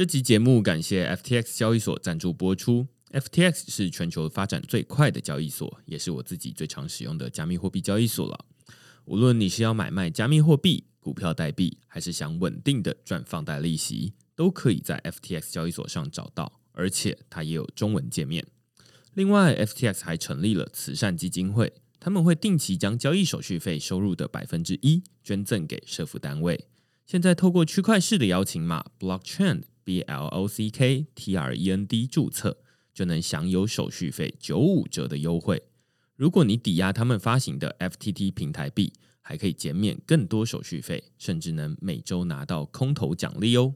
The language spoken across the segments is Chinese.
这集节目感谢 FTX 交易所赞助播出。FTX 是全球发展最快的交易所，也是我自己最常使用的加密货币交易所了。无论你是要买卖加密货币、股票代币，还是想稳定的赚放贷利息，都可以在 FTX 交易所上找到，而且它也有中文界面。另外，FTX 还成立了慈善基金会，他们会定期将交易手续费收入的百分之一捐赠给社福单位。现在透过区块式的邀请码 Blockchain B L O C K T R E N D 注册，就能享有手续费九五折的优惠。如果你抵押他们发行的 FTT 平台币，还可以减免更多手续费，甚至能每周拿到空头奖励哦。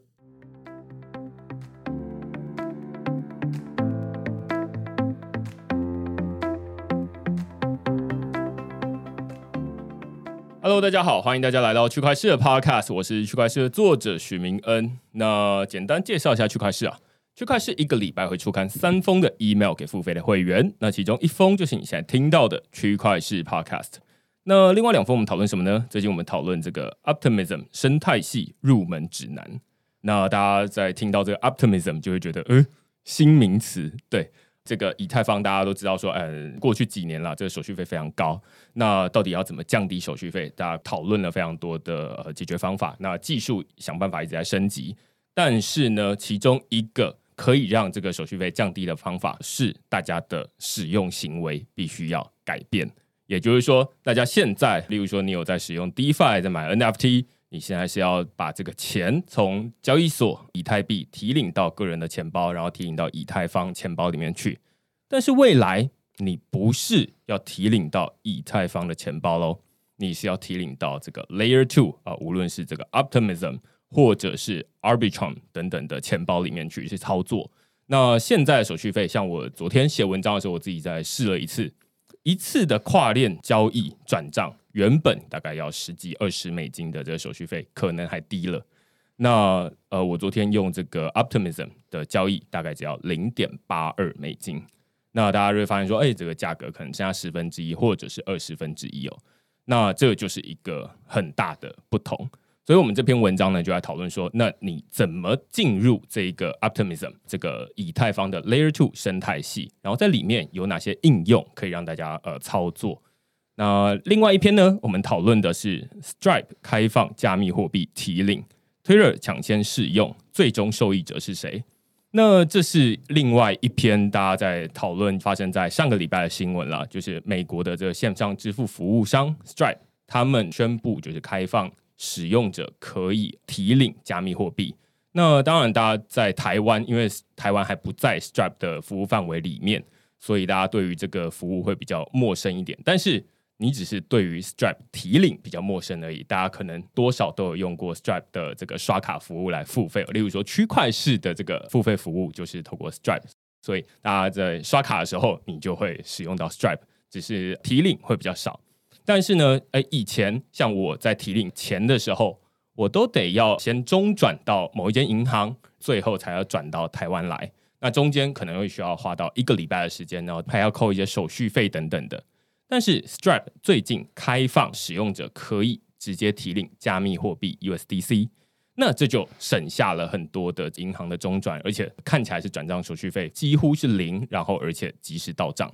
Hello，大家好，欢迎大家来到区块市的 Podcast，我是区块市的作者许明恩。那简单介绍一下区块市啊，区块市一个礼拜会出刊三封的 email 给付费的会员，那其中一封就是你现在听到的区块市 Podcast。那另外两封我们讨论什么呢？最近我们讨论这个 Optimism 生态系入门指南。那大家在听到这个 Optimism 就会觉得，呃，新名词，对。这个以太坊大家都知道说，嗯，过去几年了，这个手续费非常高。那到底要怎么降低手续费？大家讨论了非常多的呃解决方法。那技术想办法一直在升级，但是呢，其中一个可以让这个手续费降低的方法是大家的使用行为必须要改变。也就是说，大家现在，例如说你有在使用 DeFi，在买 NFT。你现在是要把这个钱从交易所以太币提领到个人的钱包，然后提领到以太坊钱包里面去。但是未来你不是要提领到以太坊的钱包喽，你是要提领到这个 Layer Two 啊，无论是这个 Optimism 或者是 Arbitrum 等等的钱包里面去去操作。那现在手续费，像我昨天写文章的时候，我自己在试了一次，一次的跨链交易转账。原本大概要十几二十美金的这个手续费，可能还低了。那呃，我昨天用这个 Optimism 的交易，大概只要零点八二美金。那大家就会发现说，哎，这个价格可能剩下十分之一，或者是二十分之一哦。那这就是一个很大的不同。所以我们这篇文章呢，就来讨论说，那你怎么进入这个 Optimism 这个以太坊的 Layer Two 生态系？然后在里面有哪些应用可以让大家呃操作？那另外一篇呢，我们讨论的是 Stripe 开放加密货币提领，Twitter 抢先试用，最终受益者是谁？那这是另外一篇大家在讨论发生在上个礼拜的新闻了，就是美国的这个线上支付服务商 Stripe 他们宣布就是开放使用者可以提领加密货币。那当然，大家在台湾，因为台湾还不在 Stripe 的服务范围里面，所以大家对于这个服务会比较陌生一点。但是你只是对于 Stripe 提领比较陌生而已，大家可能多少都有用过 Stripe 的这个刷卡服务来付费，例如说区块式的这个付费服务就是透过 Stripe，所以大家在刷卡的时候你就会使用到 Stripe，只是提领会比较少。但是呢，哎，以前像我在提领钱的时候，我都得要先中转到某一间银行，最后才要转到台湾来，那中间可能会需要花到一个礼拜的时间，然后还要扣一些手续费等等的。但是 Stripe 最近开放使用者可以直接提领加密货币 USDC，那这就省下了很多的银行的中转，而且看起来是转账手续费几乎是零，然后而且及时到账。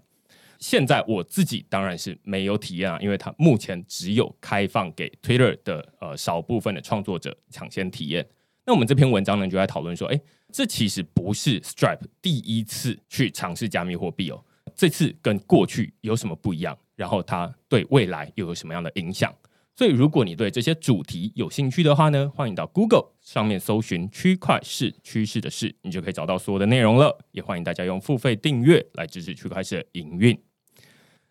现在我自己当然是没有体验啊，因为它目前只有开放给 Twitter 的呃少部分的创作者抢先体验。那我们这篇文章呢就在讨论说，哎，这其实不是 Stripe 第一次去尝试加密货币哦。这次跟过去有什么不一样？然后它对未来又有什么样的影响？所以如果你对这些主题有兴趣的话呢，欢迎到 Google 上面搜寻“区块市趋势的事”，你就可以找到所有的内容了。也欢迎大家用付费订阅来支持区块市的营运。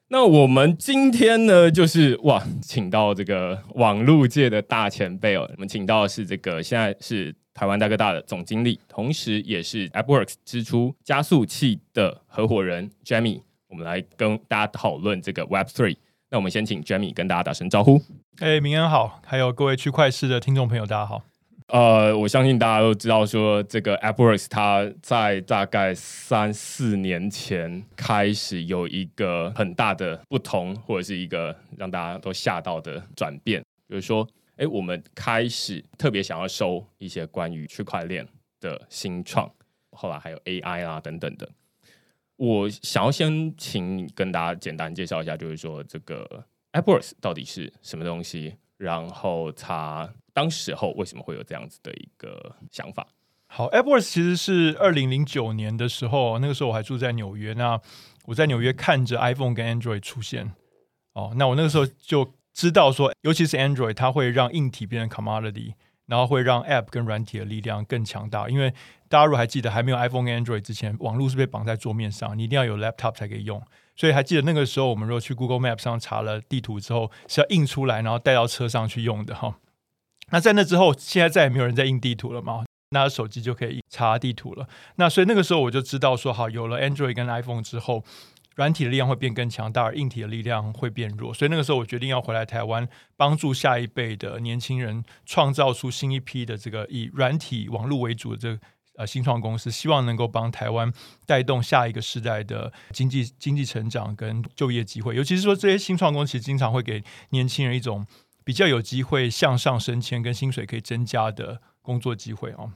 那我们今天呢，就是哇，请到这个网络界的大前辈哦，我们请到的是这个现在是。台湾大哥大的总经理，同时也是 AppWorks 支出加速器的合伙人 Jamie，我们来跟大家讨论这个 Web Three。那我们先请 Jamie 跟大家打声招呼。哎，明恩好，还有各位区块市的听众朋友，大家好。呃，我相信大家都知道，说这个 AppWorks 它在大概三四年前开始有一个很大的不同，或者是一个让大家都吓到的转变，比如说。哎，我们开始特别想要收一些关于区块链的新创，后来还有 AI 啊等等的。我想要先请跟大家简单介绍一下，就是说这个 AppWorks 到底是什么东西，然后它当时候为什么会有这样子的一个想法？好，AppWorks 其实是二零零九年的时候，那个时候我还住在纽约，那我在纽约看着 iPhone 跟 Android 出现，哦，那我那个时候就知道说，尤其是 Android，它会让硬体变成 commodity。然后会让 App 跟软体的力量更强大，因为大家如果还记得还没有 iPhone、Android 之前，网络是被绑在桌面上，你一定要有 Laptop 才可以用。所以还记得那个时候，我们如果去 Google Map 上查了地图之后，是要印出来，然后带到车上去用的哈。那在那之后，现在再也没有人在印地图了嘛？拿着手机就可以查地图了。那所以那个时候我就知道说，好，有了 Android 跟 iPhone 之后。软体的力量会变更强大，而硬体的力量会变弱。所以那个时候，我决定要回来台湾，帮助下一辈的年轻人创造出新一批的这个以软体网络为主的这个呃新创公司，希望能够帮台湾带动下一个时代的经济经济成长跟就业机会。尤其是说，这些新创公司其实经常会给年轻人一种比较有机会向上升迁跟薪水可以增加的工作机会哦。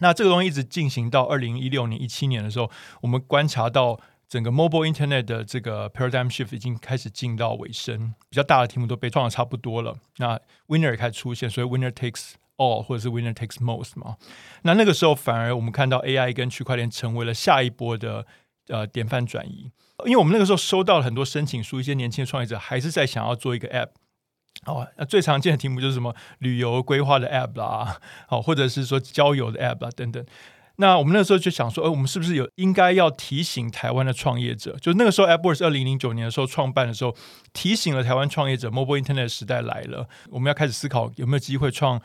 那这个东西一直进行到二零一六年、一七年的时候，我们观察到。整个 mobile internet 的这个 paradigm shift 已经开始进到尾声，比较大的题目都被撞的差不多了。那 winner 也开始出现，所以 winner takes all 或者是 winner takes most 嘛。那那个时候反而我们看到 AI 跟区块链成为了下一波的呃典范转移，因为我们那个时候收到了很多申请书，一些年轻的创业者还是在想要做一个 app。哦，那最常见的题目就是什么旅游规划的 app 啦，好，或者是说交友的 app 啦等等。那我们那时候就想说，哎，我们是不是有应该要提醒台湾的创业者？就那个时候，AppWorks 二零零九年的时候创办的时候，提醒了台湾创业者，Mobile Internet 时代来了，我们要开始思考有没有机会创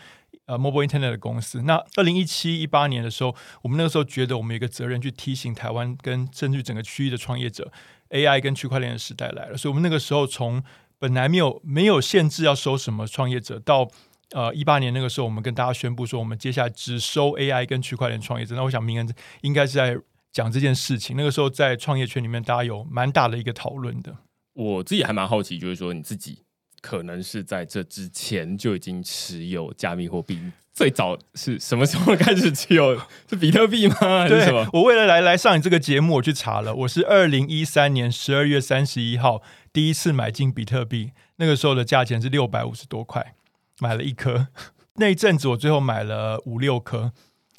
呃 Mobile Internet 的公司。那二零一七一八年的时候，我们那个时候觉得我们有一个责任去提醒台湾跟甚至整个区域的创业者，AI 跟区块链的时代来了。所以，我们那个时候从本来没有没有限制要收什么创业者，到呃，一八年那个时候，我们跟大家宣布说，我们接下来只收 AI 跟区块链创业者。那我想，明恩应该是在讲这件事情。那个时候，在创业圈里面，大家有蛮大的一个讨论的。我自己还蛮好奇，就是说，你自己可能是在这之前就已经持有加密货币，最早是什么时候开始持有？是比特币吗？还是什么？我为了来来上你这个节目，我去查了。我是二零一三年十二月三十一号第一次买进比特币，那个时候的价钱是六百五十多块。买了一颗，那一阵子我最后买了五六颗。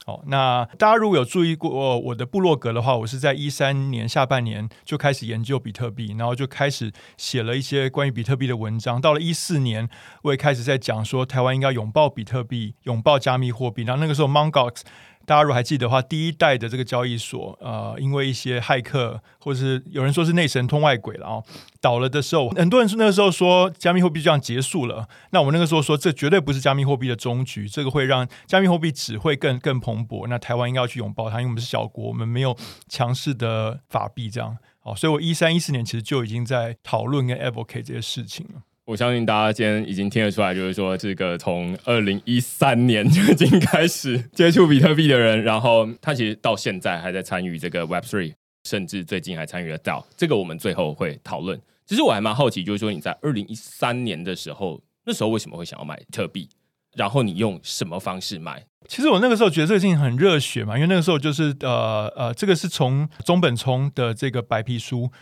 哦，那大家如果有注意过我的部落格的话，我是在一三年下半年就开始研究比特币，然后就开始写了一些关于比特币的文章。到了一四年，我也开始在讲说台湾应该拥抱比特币，拥抱加密货币。然后那个时候，Mongox。大家如果还记得的话，第一代的这个交易所，呃，因为一些骇客，或者是有人说是内神通外鬼了啊，倒了的时候，很多人是那个时候说加密货币就这样结束了。那我们那个时候说，这绝对不是加密货币的终局，这个会让加密货币只会更更蓬勃。那台湾应该要去拥抱它，因为我们是小国，我们没有强势的法币，这样好。所以我一三一四年其实就已经在讨论跟 advocate 这些事情了。我相信大家今天已经听得出来，就是说这个从二零一三年就已经开始接触比特币的人，然后他其实到现在还在参与这个 Web Three，甚至最近还参与了 DAO。这个我们最后会讨论。其实我还蛮好奇，就是说你在二零一三年的时候，那时候为什么会想要买比特币？然后你用什么方式买？其实我那个时候觉得这个事情很热血嘛，因为那个时候就是呃呃，这个是从中本聪的这个白皮书。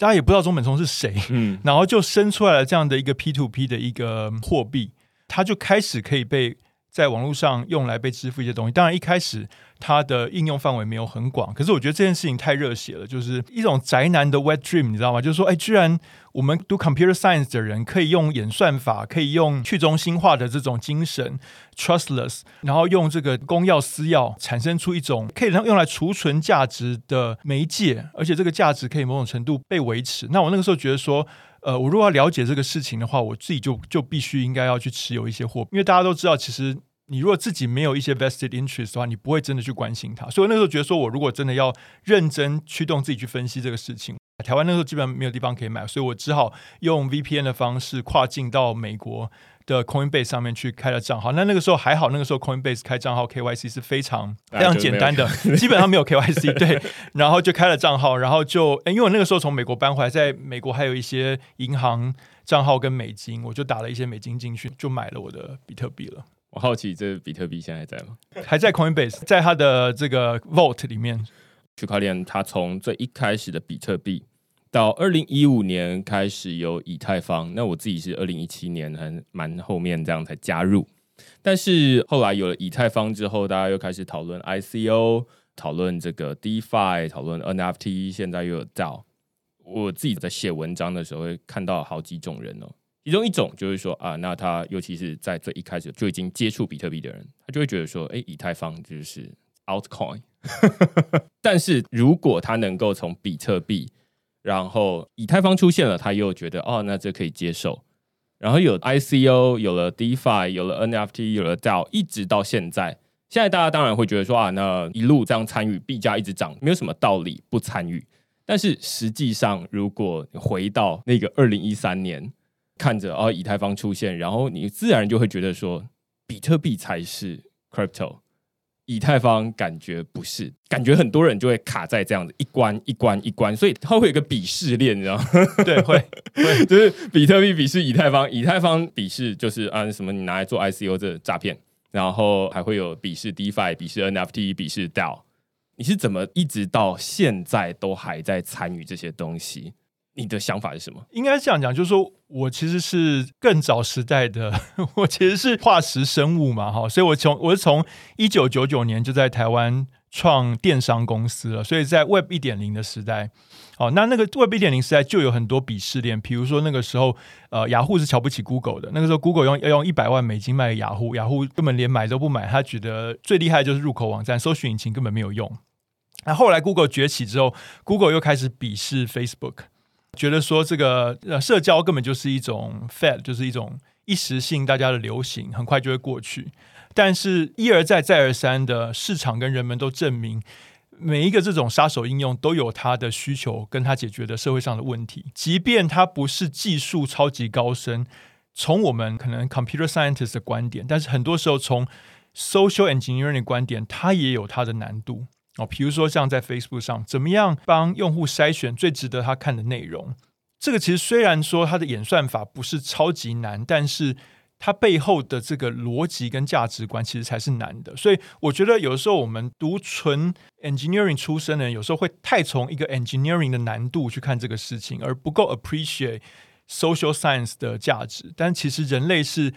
大家也不知道中本聪是谁，嗯，然后就生出来了这样的一个 P to P 的一个货币，它就开始可以被在网络上用来被支付一些东西。当然一开始。它的应用范围没有很广，可是我觉得这件事情太热血了，就是一种宅男的 wet dream，你知道吗？就是说，哎，居然我们读 computer science 的人可以用演算法，可以用去中心化的这种精神 trustless，然后用这个公钥私钥产生出一种可以让用来储存价值的媒介，而且这个价值可以某种程度被维持。那我那个时候觉得说，呃，我如果要了解这个事情的话，我自己就就必须应该要去持有一些货，因为大家都知道，其实。你如果自己没有一些 vested interest 的话，你不会真的去关心它。所以那时候觉得说，我如果真的要认真驱动自己去分析这个事情，台湾那时候基本上没有地方可以买，所以我只好用 VPN 的方式跨境到美国的 Coinbase 上面去开了账号。那那个时候还好，那个时候 Coinbase 开账号 KYC 是非常非常简单的，基本上没有 KYC。对，然后就开了账号，然后就因为我那个时候从美国搬回来，在美国还有一些银行账号跟美金，我就打了一些美金进去，就买了我的比特币了。我好奇这比特币现在还在吗？还在 Coinbase，在它的这个 Vault 里面。区块链它从最一开始的比特币，到二零一五年开始有以太坊，那我自己是二零一七年还蛮后面这样才加入，但是后来有了以太坊之后，大家又开始讨论 ICO，讨论这个 DeFi，讨论 NFT，现在又有 DAO。我自己在写文章的时候会看到好几种人哦，其中一种就是说啊，那他尤其是在最一开始就已经接触比特币的人，他就会觉得说，哎，以太坊就是 altcoin。但是如果他能够从比特币，然后以太坊出现了，他又觉得哦，那这可以接受。然后有 ICO，有了 DeFi，有了 NFT，有了 DAO，一直到现在。现在大家当然会觉得说啊，那一路这样参与，币价一直涨，没有什么道理不参与。但是实际上，如果回到那个二零一三年，看着哦以太坊出现，然后你自然就会觉得说，比特币才是 crypto。以太坊感觉不是，感觉很多人就会卡在这样子一关一关一关，所以它会有一个鄙视链，你知道吗？对，会，就是比特币鄙视以太坊，以太坊鄙视就是啊什么你拿来做 ICO 这诈骗，然后还会有鄙视 DeFi、鄙视 NFT、鄙视 DAO。你是怎么一直到现在都还在参与这些东西？你的想法是什么？应该这样讲，就是说我其实是更早时代的，我其实是化石生物嘛，哈，所以我从我是从一九九九年就在台湾创电商公司了，所以在 Web 一点零的时代，好，那那个 Web 一点零时代就有很多鄙视链，比如说那个时候，呃，雅虎是瞧不起 Google 的，那个时候 Google 用要用一百万美金卖给雅虎，雅虎根本连买都不买，他觉得最厉害就是入口网站，搜索引擎根本没有用。那后来 Google 崛起之后，Google 又开始鄙视 Facebook。觉得说这个呃社交根本就是一种 fad，就是一种一时性大家的流行，很快就会过去。但是，一而再再而三的市场跟人们都证明，每一个这种杀手应用都有它的需求，跟它解决的社会上的问题。即便它不是技术超级高深，从我们可能 computer scientist 的观点，但是很多时候从 social engineering 的观点，它也有它的难度。哦，比如说像在 Facebook 上，怎么样帮用户筛选最值得他看的内容？这个其实虽然说它的演算法不是超级难，但是它背后的这个逻辑跟价值观其实才是难的。所以我觉得有时候我们读纯 engineering 出身的人，有时候会太从一个 engineering 的难度去看这个事情，而不够 appreciate social science 的价值。但其实人类是。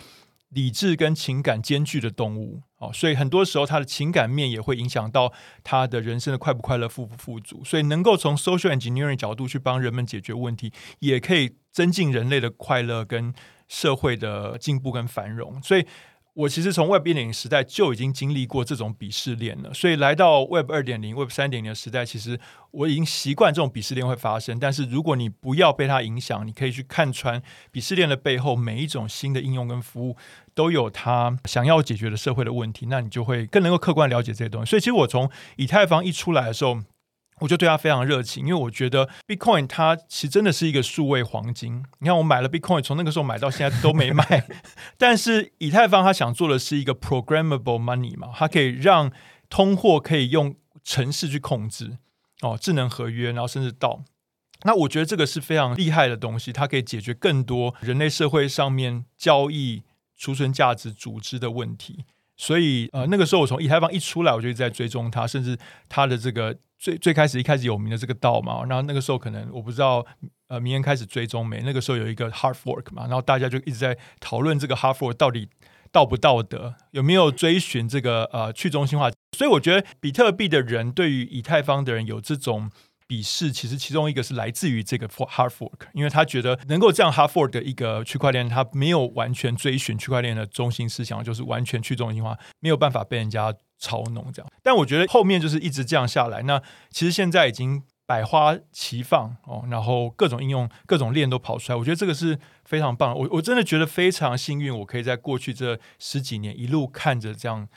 理智跟情感兼具的动物，所以很多时候他的情感面也会影响到他的人生的快不快乐、富不富足。所以能够从 social engineering 角度去帮人们解决问题，也可以增进人类的快乐跟社会的进步跟繁荣。所以。我其实从 Web 一点零时代就已经经历过这种鄙视链了，所以来到 Web 二点零、Web 三点零的时代，其实我已经习惯这种鄙视链会发生。但是如果你不要被它影响，你可以去看穿鄙视链的背后，每一种新的应用跟服务都有它想要解决的社会的问题，那你就会更能够客观了解这些东西。所以，其实我从以太坊一出来的时候。我就对他非常热情，因为我觉得 Bitcoin 它其实真的是一个数位黄金。你看，我买了 Bitcoin，从那个时候买到现在都没卖。但是以太坊它想做的是一个 programmable money 嘛，它可以让通货可以用程式去控制哦，智能合约，然后甚至到那我觉得这个是非常厉害的东西，它可以解决更多人类社会上面交易、储存价值、组织的问题。所以呃，那个时候我从以太坊一出来，我就一直在追踪它，甚至它的这个。最最开始一开始有名的这个道嘛，然后那个时候可能我不知道，呃，明年开始追踪没？那个时候有一个 hard fork 嘛，然后大家就一直在讨论这个 hard fork 到底道不道德，有没有追寻这个呃去中心化？所以我觉得比特币的人对于以太坊的人有这种。鄙视其实其中一个是来自于这个 hard fork，因为他觉得能够这样 hard fork 的一个区块链，它没有完全追寻区块链的中心思想，就是完全去中心化，没有办法被人家操弄这样。但我觉得后面就是一直这样下来，那其实现在已经百花齐放哦，然后各种应用、各种链都跑出来，我觉得这个是非常棒。我我真的觉得非常幸运，我可以在过去这十几年一路看着这样。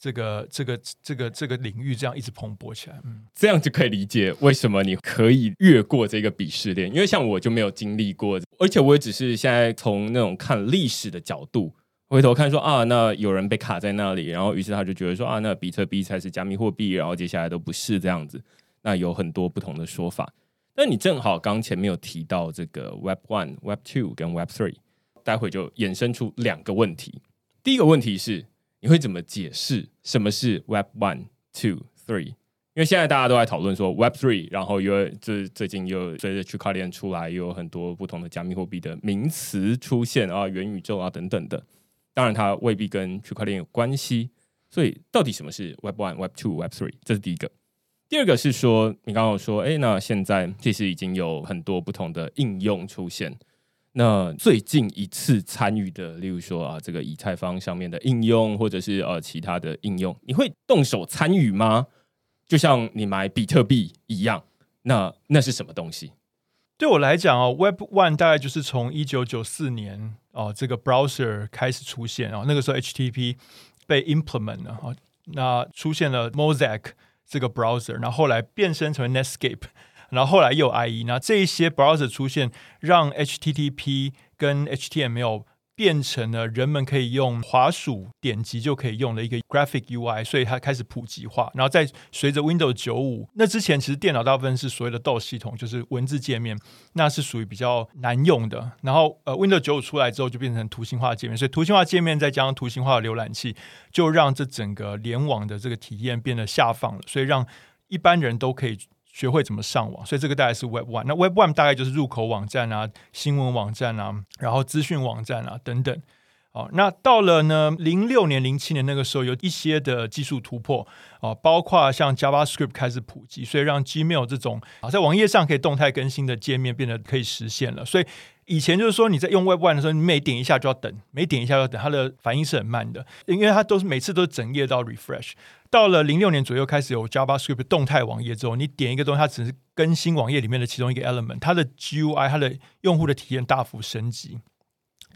这个这个这个这个领域这样一直蓬勃起来，嗯，这样就可以理解为什么你可以越过这个鄙视链，因为像我就没有经历过，而且我也只是现在从那种看历史的角度回头看说啊，那有人被卡在那里，然后于是他就觉得说啊，那比特币才是加密货币，然后接下来都不是这样子，那有很多不同的说法。那你正好刚前面有提到这个 Web One、Web Two 跟 Web Three，待会就衍生出两个问题。第一个问题是。你会怎么解释什么是 Web One、Two、Three？因为现在大家都在讨论说 Web Three，然后又这最近又随着区块链出来，又有很多不同的加密货币的名词出现啊，元宇宙啊等等的。当然，它未必跟区块链有关系。所以，到底什么是 Web One、Web Two、Web Three？这是第一个。第二个是说，你刚刚说，哎，那现在其实已经有很多不同的应用出现。那最近一次参与的，例如说啊，这个以太坊上面的应用，或者是呃其他的应用，你会动手参与吗？就像你买比特币一样，那那是什么东西？对我来讲哦，Web One 大概就是从一九九四年哦，这个 browser 开始出现哦，那个时候 HTTP 被 implement 了哈，那出现了 Mosaic 这个 browser，然后后来变身成 Netscape。然后后来又有 IE，那这一些 browser 出现，让 HTTP 跟 HTML 变成了人们可以用滑鼠点击就可以用的一个 graphic UI，所以它开始普及化。然后再随着 Windows 九五，那之前其实电脑大部分是所谓的 DOS 系统，就是文字界面，那是属于比较难用的。然后呃 Windows 九五出来之后，就变成图形化界面，所以图形化界面再加上图形化的浏览器，就让这整个联网的这个体验变得下放了，所以让一般人都可以。学会怎么上网，所以这个大概是 Web One。那 Web One 大概就是入口网站啊、新闻网站啊、然后资讯网站啊等等。哦，那到了呢零六年、零七年那个时候，有一些的技术突破啊，包括像 JavaScript 开始普及，所以让 Gmail 这种啊在网页上可以动态更新的界面变得可以实现了。所以以前就是说你在用 Web One 的时候，你每点一下就要等，每点一下要等，它的反应是很慢的，因为它都是每次都是整页到 refresh。到了零六年左右开始有 JavaScript 动态网页之后，你点一个东西，它只是更新网页里面的其中一个 element，它的 GUI 它的用户的体验大幅升级。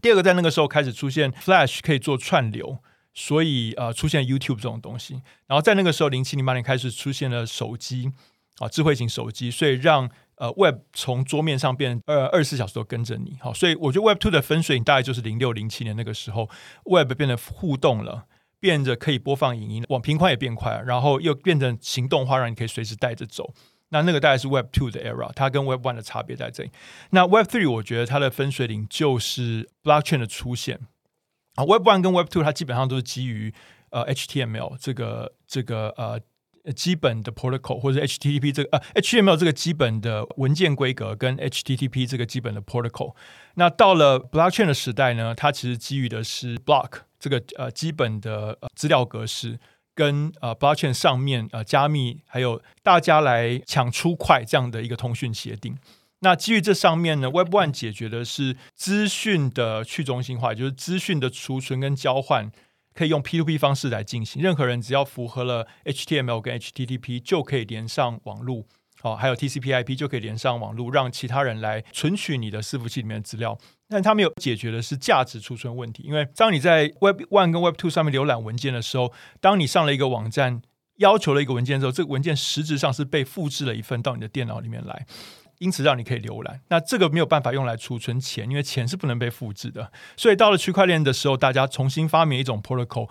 第二个，在那个时候开始出现 Flash 可以做串流，所以呃出现 YouTube 这种东西。然后在那个时候零七零八年开始出现了手机啊智慧型手机，所以让呃 Web 从桌面上变呃二十四小时都跟着你。好，所以我觉得 Web Two 的分水岭大概就是零六零七年那个时候，Web 变得互动了。变着可以播放影音，网频宽也变快，然后又变成行动化，让你可以随时带着走。那那个大概是 Web Two 的 era，它跟 Web One 的差别在这里。那 Web Three 我觉得它的分水岭就是 Blockchain 的出现啊。Web One 跟 Web Two 它基本上都是基于呃 HTML 这个这个呃基本的 protocol 或者 HTTP 这个呃 HTML 这个基本的文件规格跟 HTTP 这个基本的 protocol。那到了 Blockchain 的时代呢，它其实基于的是 Block。这个呃基本的资料格式跟呃 blockchain 上面呃加密，还有大家来抢出块这样的一个通讯协定。那基于这上面呢，Web One 解决的是资讯的去中心化，就是资讯的储存跟交换可以用 P2P 方式来进行。任何人只要符合了 HTML 跟 HTTP 就可以连上网络。哦，还有 TCP/IP 就可以连上网络，让其他人来存取你的伺服器里面的资料。但他没有解决的是价值储存问题，因为当你在 Web One 跟 Web Two 上面浏览文件的时候，当你上了一个网站，要求了一个文件之后，这个文件实质上是被复制了一份到你的电脑里面来，因此让你可以浏览。那这个没有办法用来储存钱，因为钱是不能被复制的。所以到了区块链的时候，大家重新发明一种 protocol，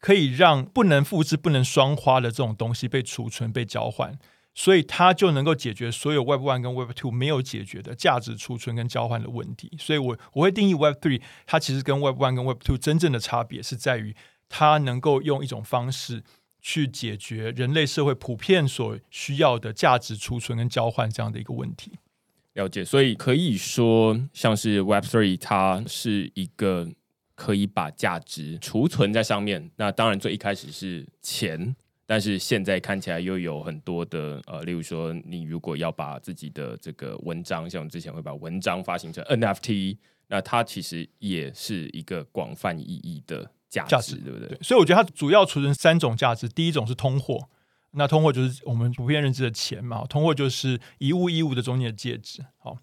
可以让不能复制、不能双花的这种东西被储存、被交换。所以它就能够解决所有 Web One 跟 Web Two 没有解决的价值储存跟交换的问题。所以我我会定义 Web Three，它其实跟 Web One 跟 Web Two 真正的差别是在于，它能够用一种方式去解决人类社会普遍所需要的价值储存跟交换这样的一个问题。了解，所以可以说，像是 Web Three，它是一个可以把价值储存在上面。那当然，最一开始是钱。但是现在看起来又有很多的呃，例如说，你如果要把自己的这个文章，像我们之前会把文章发行成 NFT，那它其实也是一个广泛意义的价值，对不对？所以我觉得它主要储存三种价值，第一种是通货，那通货就是我们普遍认知的钱嘛，通货就是一物一物的中间的介质，好。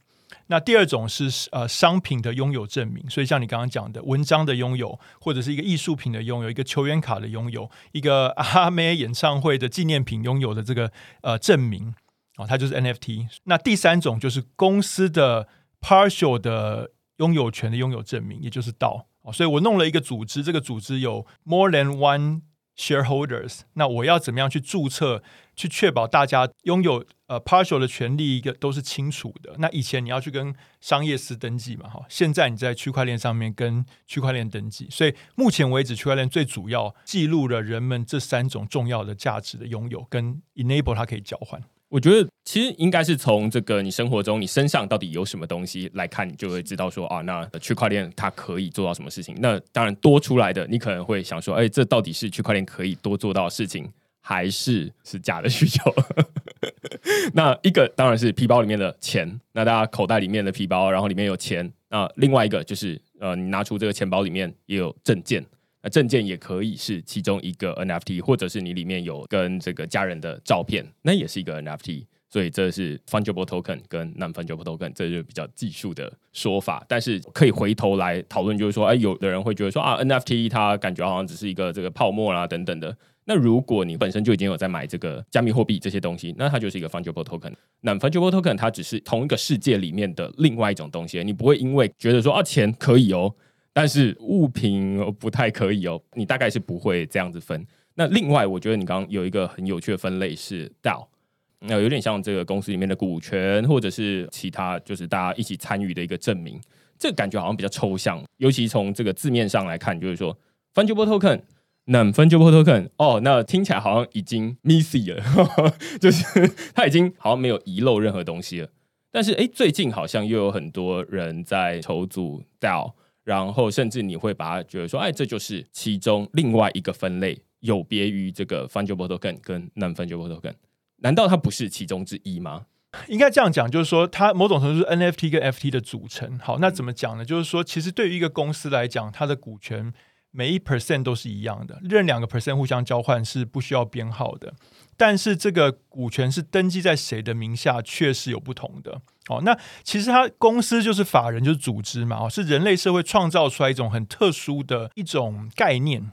那第二种是呃商品的拥有证明，所以像你刚刚讲的文章的拥有，或者是一个艺术品的拥有，一个球员卡的拥有，一个阿妹演唱会的纪念品拥有的这个呃证明啊，它就是 NFT。那第三种就是公司的 partial 的拥有权的拥有证明，也就是道啊。所以我弄了一个组织，这个组织有 more than one shareholders，那我要怎么样去注册去确保大家拥有呃 partial 的权利一个都是清楚的。那以前你要去跟商业司登记嘛，哈，现在你在区块链上面跟区块链登记，所以目前为止区块链最主要记录了人们这三种重要的价值的拥有跟 enable 它可以交换。我觉得其实应该是从这个你生活中你身上到底有什么东西来看，你就会知道说啊，那区块链它可以做到什么事情。那当然多出来的，你可能会想说，哎，这到底是区块链可以多做到事情，还是是假的需求？那一个当然是皮包里面的钱，那大家口袋里面的皮包，然后里面有钱。那另外一个就是呃，你拿出这个钱包里面也有证件。那证件也可以是其中一个 NFT，或者是你里面有跟这个家人的照片，那也是一个 NFT。所以这是 fungible token 跟 non fungible token，这就比较技术的说法。但是可以回头来讨论，就是说，哎，有的人会觉得说啊，NFT 它感觉好像只是一个这个泡沫啦等等的。那如果你本身就已经有在买这个加密货币这些东西，那它就是一个 fungible token。non fungible token 它只是同一个世界里面的另外一种东西，你不会因为觉得说啊钱可以哦。但是物品不太可以哦，你大概是不会这样子分。那另外，我觉得你刚刚有一个很有趣的分类是 DAO，那有点像这个公司里面的股权，或者是其他就是大家一起参与的一个证明。这个感觉好像比较抽象，尤其从这个字面上来看，就是说 fungible token、那 fungible token，哦，那听起来好像已经 missy 了，就是它已经好像没有遗漏任何东西了。但是哎，最近好像又有很多人在筹组 DAO。然后甚至你会把它觉得说，哎，这就是其中另外一个分类，有别于这个 fungible token 跟 non fungible token，难道它不是其中之一吗？应该这样讲，就是说它某种程度是 NFT 跟 FT 的组成。好，那怎么讲呢？就是说，其实对于一个公司来讲，它的股权每一 percent 都是一样的，任两个 percent 互相交换是不需要编号的。但是这个股权是登记在谁的名下，确实有不同的。哦，那其实它公司就是法人，就是组织嘛，哦，是人类社会创造出来一种很特殊的一种概念，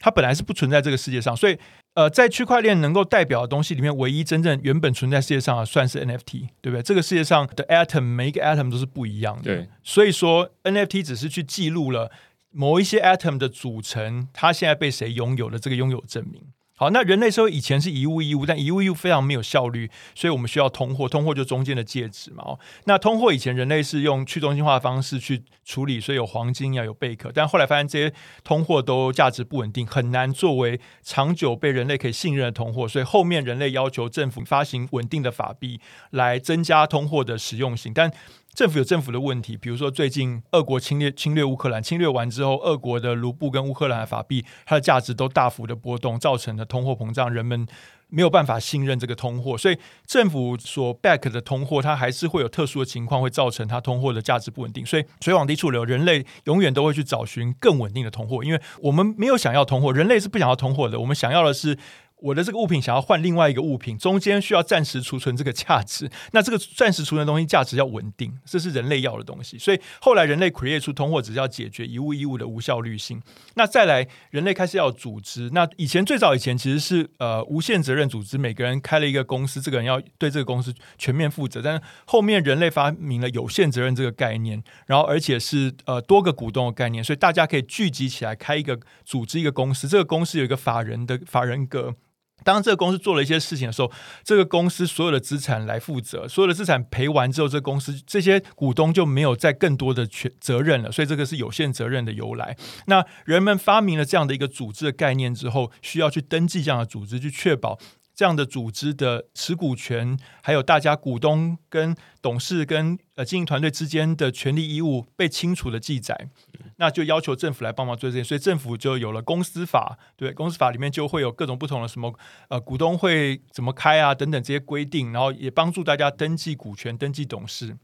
它本来是不存在这个世界上，所以呃，在区块链能够代表的东西里面，唯一真正原本存在世界上啊算是 NFT，对不对？这个世界上的 atom 每一个 atom 都是不一样的，对，所以说 NFT 只是去记录了某一些 atom 的组成，它现在被谁拥有的这个拥有证明。好，那人类社会以前是一物一物，但一物一物非常没有效率，所以我们需要通货，通货就中间的介质嘛。哦，那通货以前人类是用去中心化的方式去处理，所以有黄金要有贝壳，但后来发现这些通货都价值不稳定，很难作为长久被人类可以信任的通货，所以后面人类要求政府发行稳定的法币来增加通货的实用性，但。政府有政府的问题，比如说最近俄国侵略侵略乌克兰，侵略完之后，俄国的卢布跟乌克兰的法币，它的价值都大幅的波动，造成了通货膨胀，人们没有办法信任这个通货，所以政府所 back 的通货，它还是会有特殊的情况，会造成它通货的价值不稳定。所以水往低处流，人类永远都会去找寻更稳定的通货，因为我们没有想要通货，人类是不想要通货的，我们想要的是。我的这个物品想要换另外一个物品，中间需要暂时储存这个价值。那这个暂时储存的东西价值要稳定，这是人类要的东西。所以后来人类 create 出通货，只是要解决一物一物的无效率性。那再来，人类开始要组织。那以前最早以前其实是呃无限责任组织，每个人开了一个公司，这个人要对这个公司全面负责。但是后面人类发明了有限责任这个概念，然后而且是呃多个股东的概念，所以大家可以聚集起来开一个组织一个公司。这个公司有一个法人的法人格。当这个公司做了一些事情的时候，这个公司所有的资产来负责，所有的资产赔完之后，这个公司这些股东就没有再更多的权责任了，所以这个是有限责任的由来。那人们发明了这样的一个组织的概念之后，需要去登记这样的组织，去确保。这样的组织的持股权，还有大家股东跟董事跟呃经营团队之间的权利义务被清楚的记载，那就要求政府来帮忙做这些，所以政府就有了公司法，对，公司法里面就会有各种不同的什么呃股东会怎么开啊等等这些规定，然后也帮助大家登记股权、登记董事。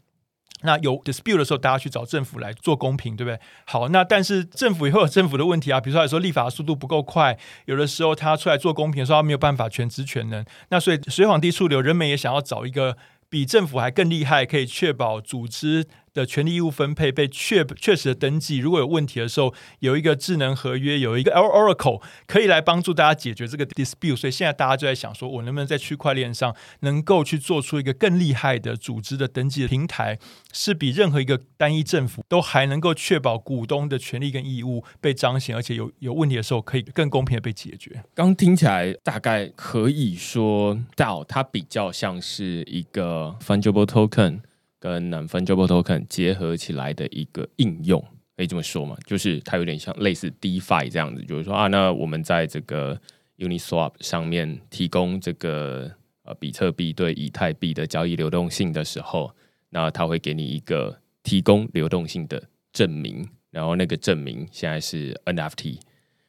那有 dispute 的时候，大家去找政府来做公平，对不对？好，那但是政府也会有政府的问题啊，比如说来说立法速度不够快，有的时候他出来做公平的时候，他没有办法全职全能。那所以水往低处流，人们也想要找一个比政府还更厉害，可以确保组织的权利义务分配被确确实的登记，如果有问题的时候，有一个智能合约，有一个 Oracle 可以来帮助大家解决这个 dispute。所以现在大家就在想，说我能不能在区块链上能够去做出一个更厉害的组织的登记的平台，是比任何一个单一政府都还能够确保股东的权利跟义务被彰显，而且有有问题的时候可以更公平的被解决。刚听起来大概可以说到，它比较像是一个 fungible token。跟 non-fungible token 结合起来的一个应用，可以这么说嘛？就是它有点像类似 DeFi 这样子，就是说啊，那我们在这个 Uniswap 上面提供这个呃比特币对以太币的交易流动性的时候，那它会给你一个提供流动性的证明，然后那个证明现在是 NFT，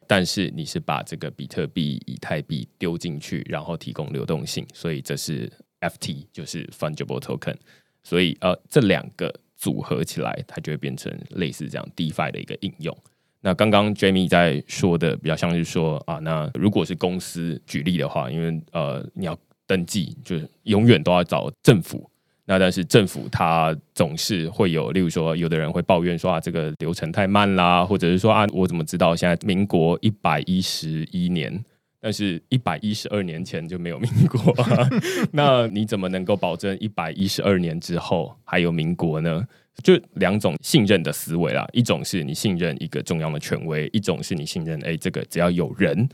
但是你是把这个比特币、以太币丢进去，然后提供流动性，所以这是 FT，就是 fungible token。所以呃，这两个组合起来，它就会变成类似这样 DeFi 的一个应用。那刚刚 Jamie 在说的比较像是说啊，那如果是公司举例的话，因为呃你要登记，就是永远都要找政府。那但是政府它总是会有，例如说有的人会抱怨说啊，这个流程太慢啦，或者是说啊，我怎么知道现在民国一百一十一年？但是，一百一十二年前就没有民国，那你怎么能够保证一百一十二年之后还有民国呢？就两种信任的思维啦，一种是你信任一个中央的权威，一种是你信任，哎，这个只要有人。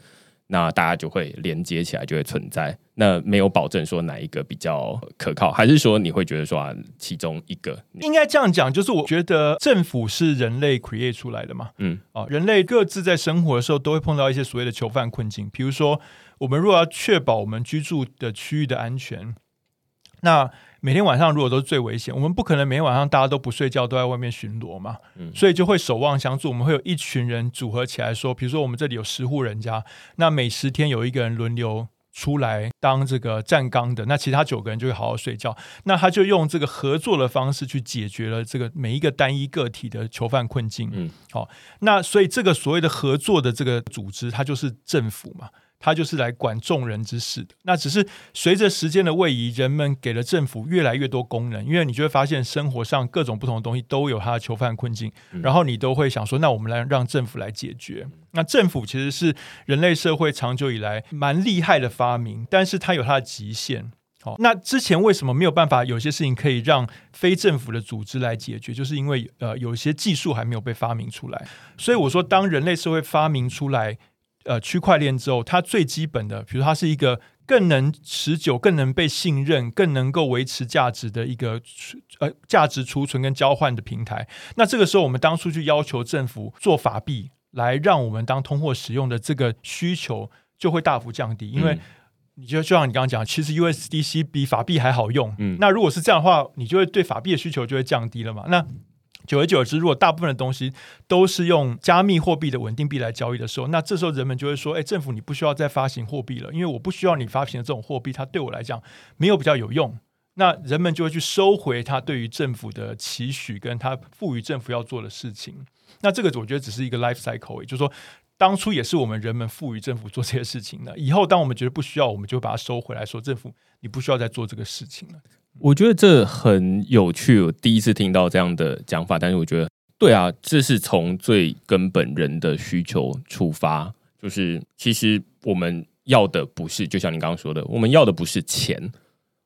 那大家就会连接起来，就会存在。那没有保证说哪一个比较可靠，还是说你会觉得说啊，其中一个应该这样讲，就是我觉得政府是人类 create 出来的嘛，嗯，啊，人类各自在生活的时候都会碰到一些所谓的囚犯困境，比如说我们如果要确保我们居住的区域的安全，那。每天晚上如果都是最危险，我们不可能每天晚上大家都不睡觉都在外面巡逻嘛，所以就会守望相助。我们会有一群人组合起来说，比如说我们这里有十户人家，那每十天有一个人轮流出来当这个站岗的，那其他九个人就会好好睡觉。那他就用这个合作的方式去解决了这个每一个单一个体的囚犯困境。嗯，好，那所以这个所谓的合作的这个组织，它就是政府嘛。他就是来管众人之事的。那只是随着时间的位移，人们给了政府越来越多功能，因为你就会发现生活上各种不同的东西都有它的囚犯困境，然后你都会想说，那我们来让政府来解决。那政府其实是人类社会长久以来蛮厉害的发明，但是它有它的极限。好，那之前为什么没有办法有些事情可以让非政府的组织来解决？就是因为呃，有些技术还没有被发明出来。所以我说，当人类社会发明出来。呃，区块链之后，它最基本的，比如它是一个更能持久、更能被信任、更能够维持价值的一个呃价值储存跟交换的平台。那这个时候，我们当初去要求政府做法币来让我们当通货使用的这个需求就会大幅降低，因为你就就像你刚刚讲，其实 USDC 比法币还好用。嗯，那如果是这样的话，你就会对法币的需求就会降低了嘛？那久而久之，如果大部分的东西都是用加密货币的稳定币来交易的时候，那这时候人们就会说：“哎，政府你不需要再发行货币了，因为我不需要你发行的这种货币，它对我来讲没有比较有用。”那人们就会去收回他对于政府的期许，跟他赋予政府要做的事情。那这个我觉得只是一个 life cycle，也就是说当初也是我们人们赋予政府做这些事情的。以后当我们觉得不需要，我们就把它收回来，说政府你不需要再做这个事情了。我觉得这很有趣，我第一次听到这样的讲法。但是我觉得，对啊，这是从最根本人的需求出发，就是其实我们要的不是，就像你刚刚说的，我们要的不是钱，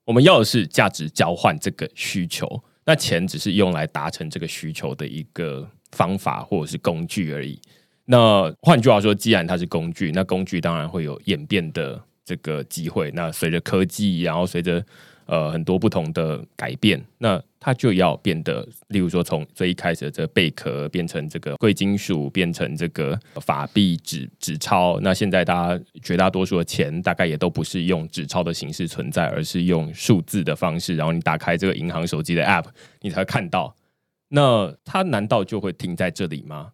我们要的是价值交换这个需求。那钱只是用来达成这个需求的一个方法或者是工具而已。那换句话说，既然它是工具，那工具当然会有演变的这个机会。那随着科技，然后随着呃，很多不同的改变，那它就要变得，例如说，从最一开始的这贝壳变成这个贵金属，变成这个法币纸纸钞。那现在大家绝大多数的钱，大概也都不是用纸钞的形式存在，而是用数字的方式。然后你打开这个银行手机的 App，你才看到。那它难道就会停在这里吗？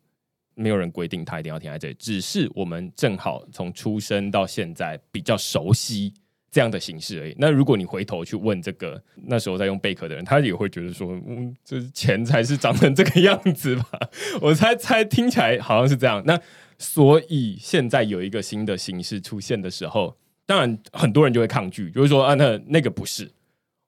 没有人规定它一定要停在这里，只是我们正好从出生到现在比较熟悉。这样的形式而已。那如果你回头去问这个那时候在用贝壳的人，他也会觉得说，嗯，这钱才是长成这个样子吧？我猜猜听起来好像是这样。那所以现在有一个新的形式出现的时候，当然很多人就会抗拒，就是说啊，那那个不是。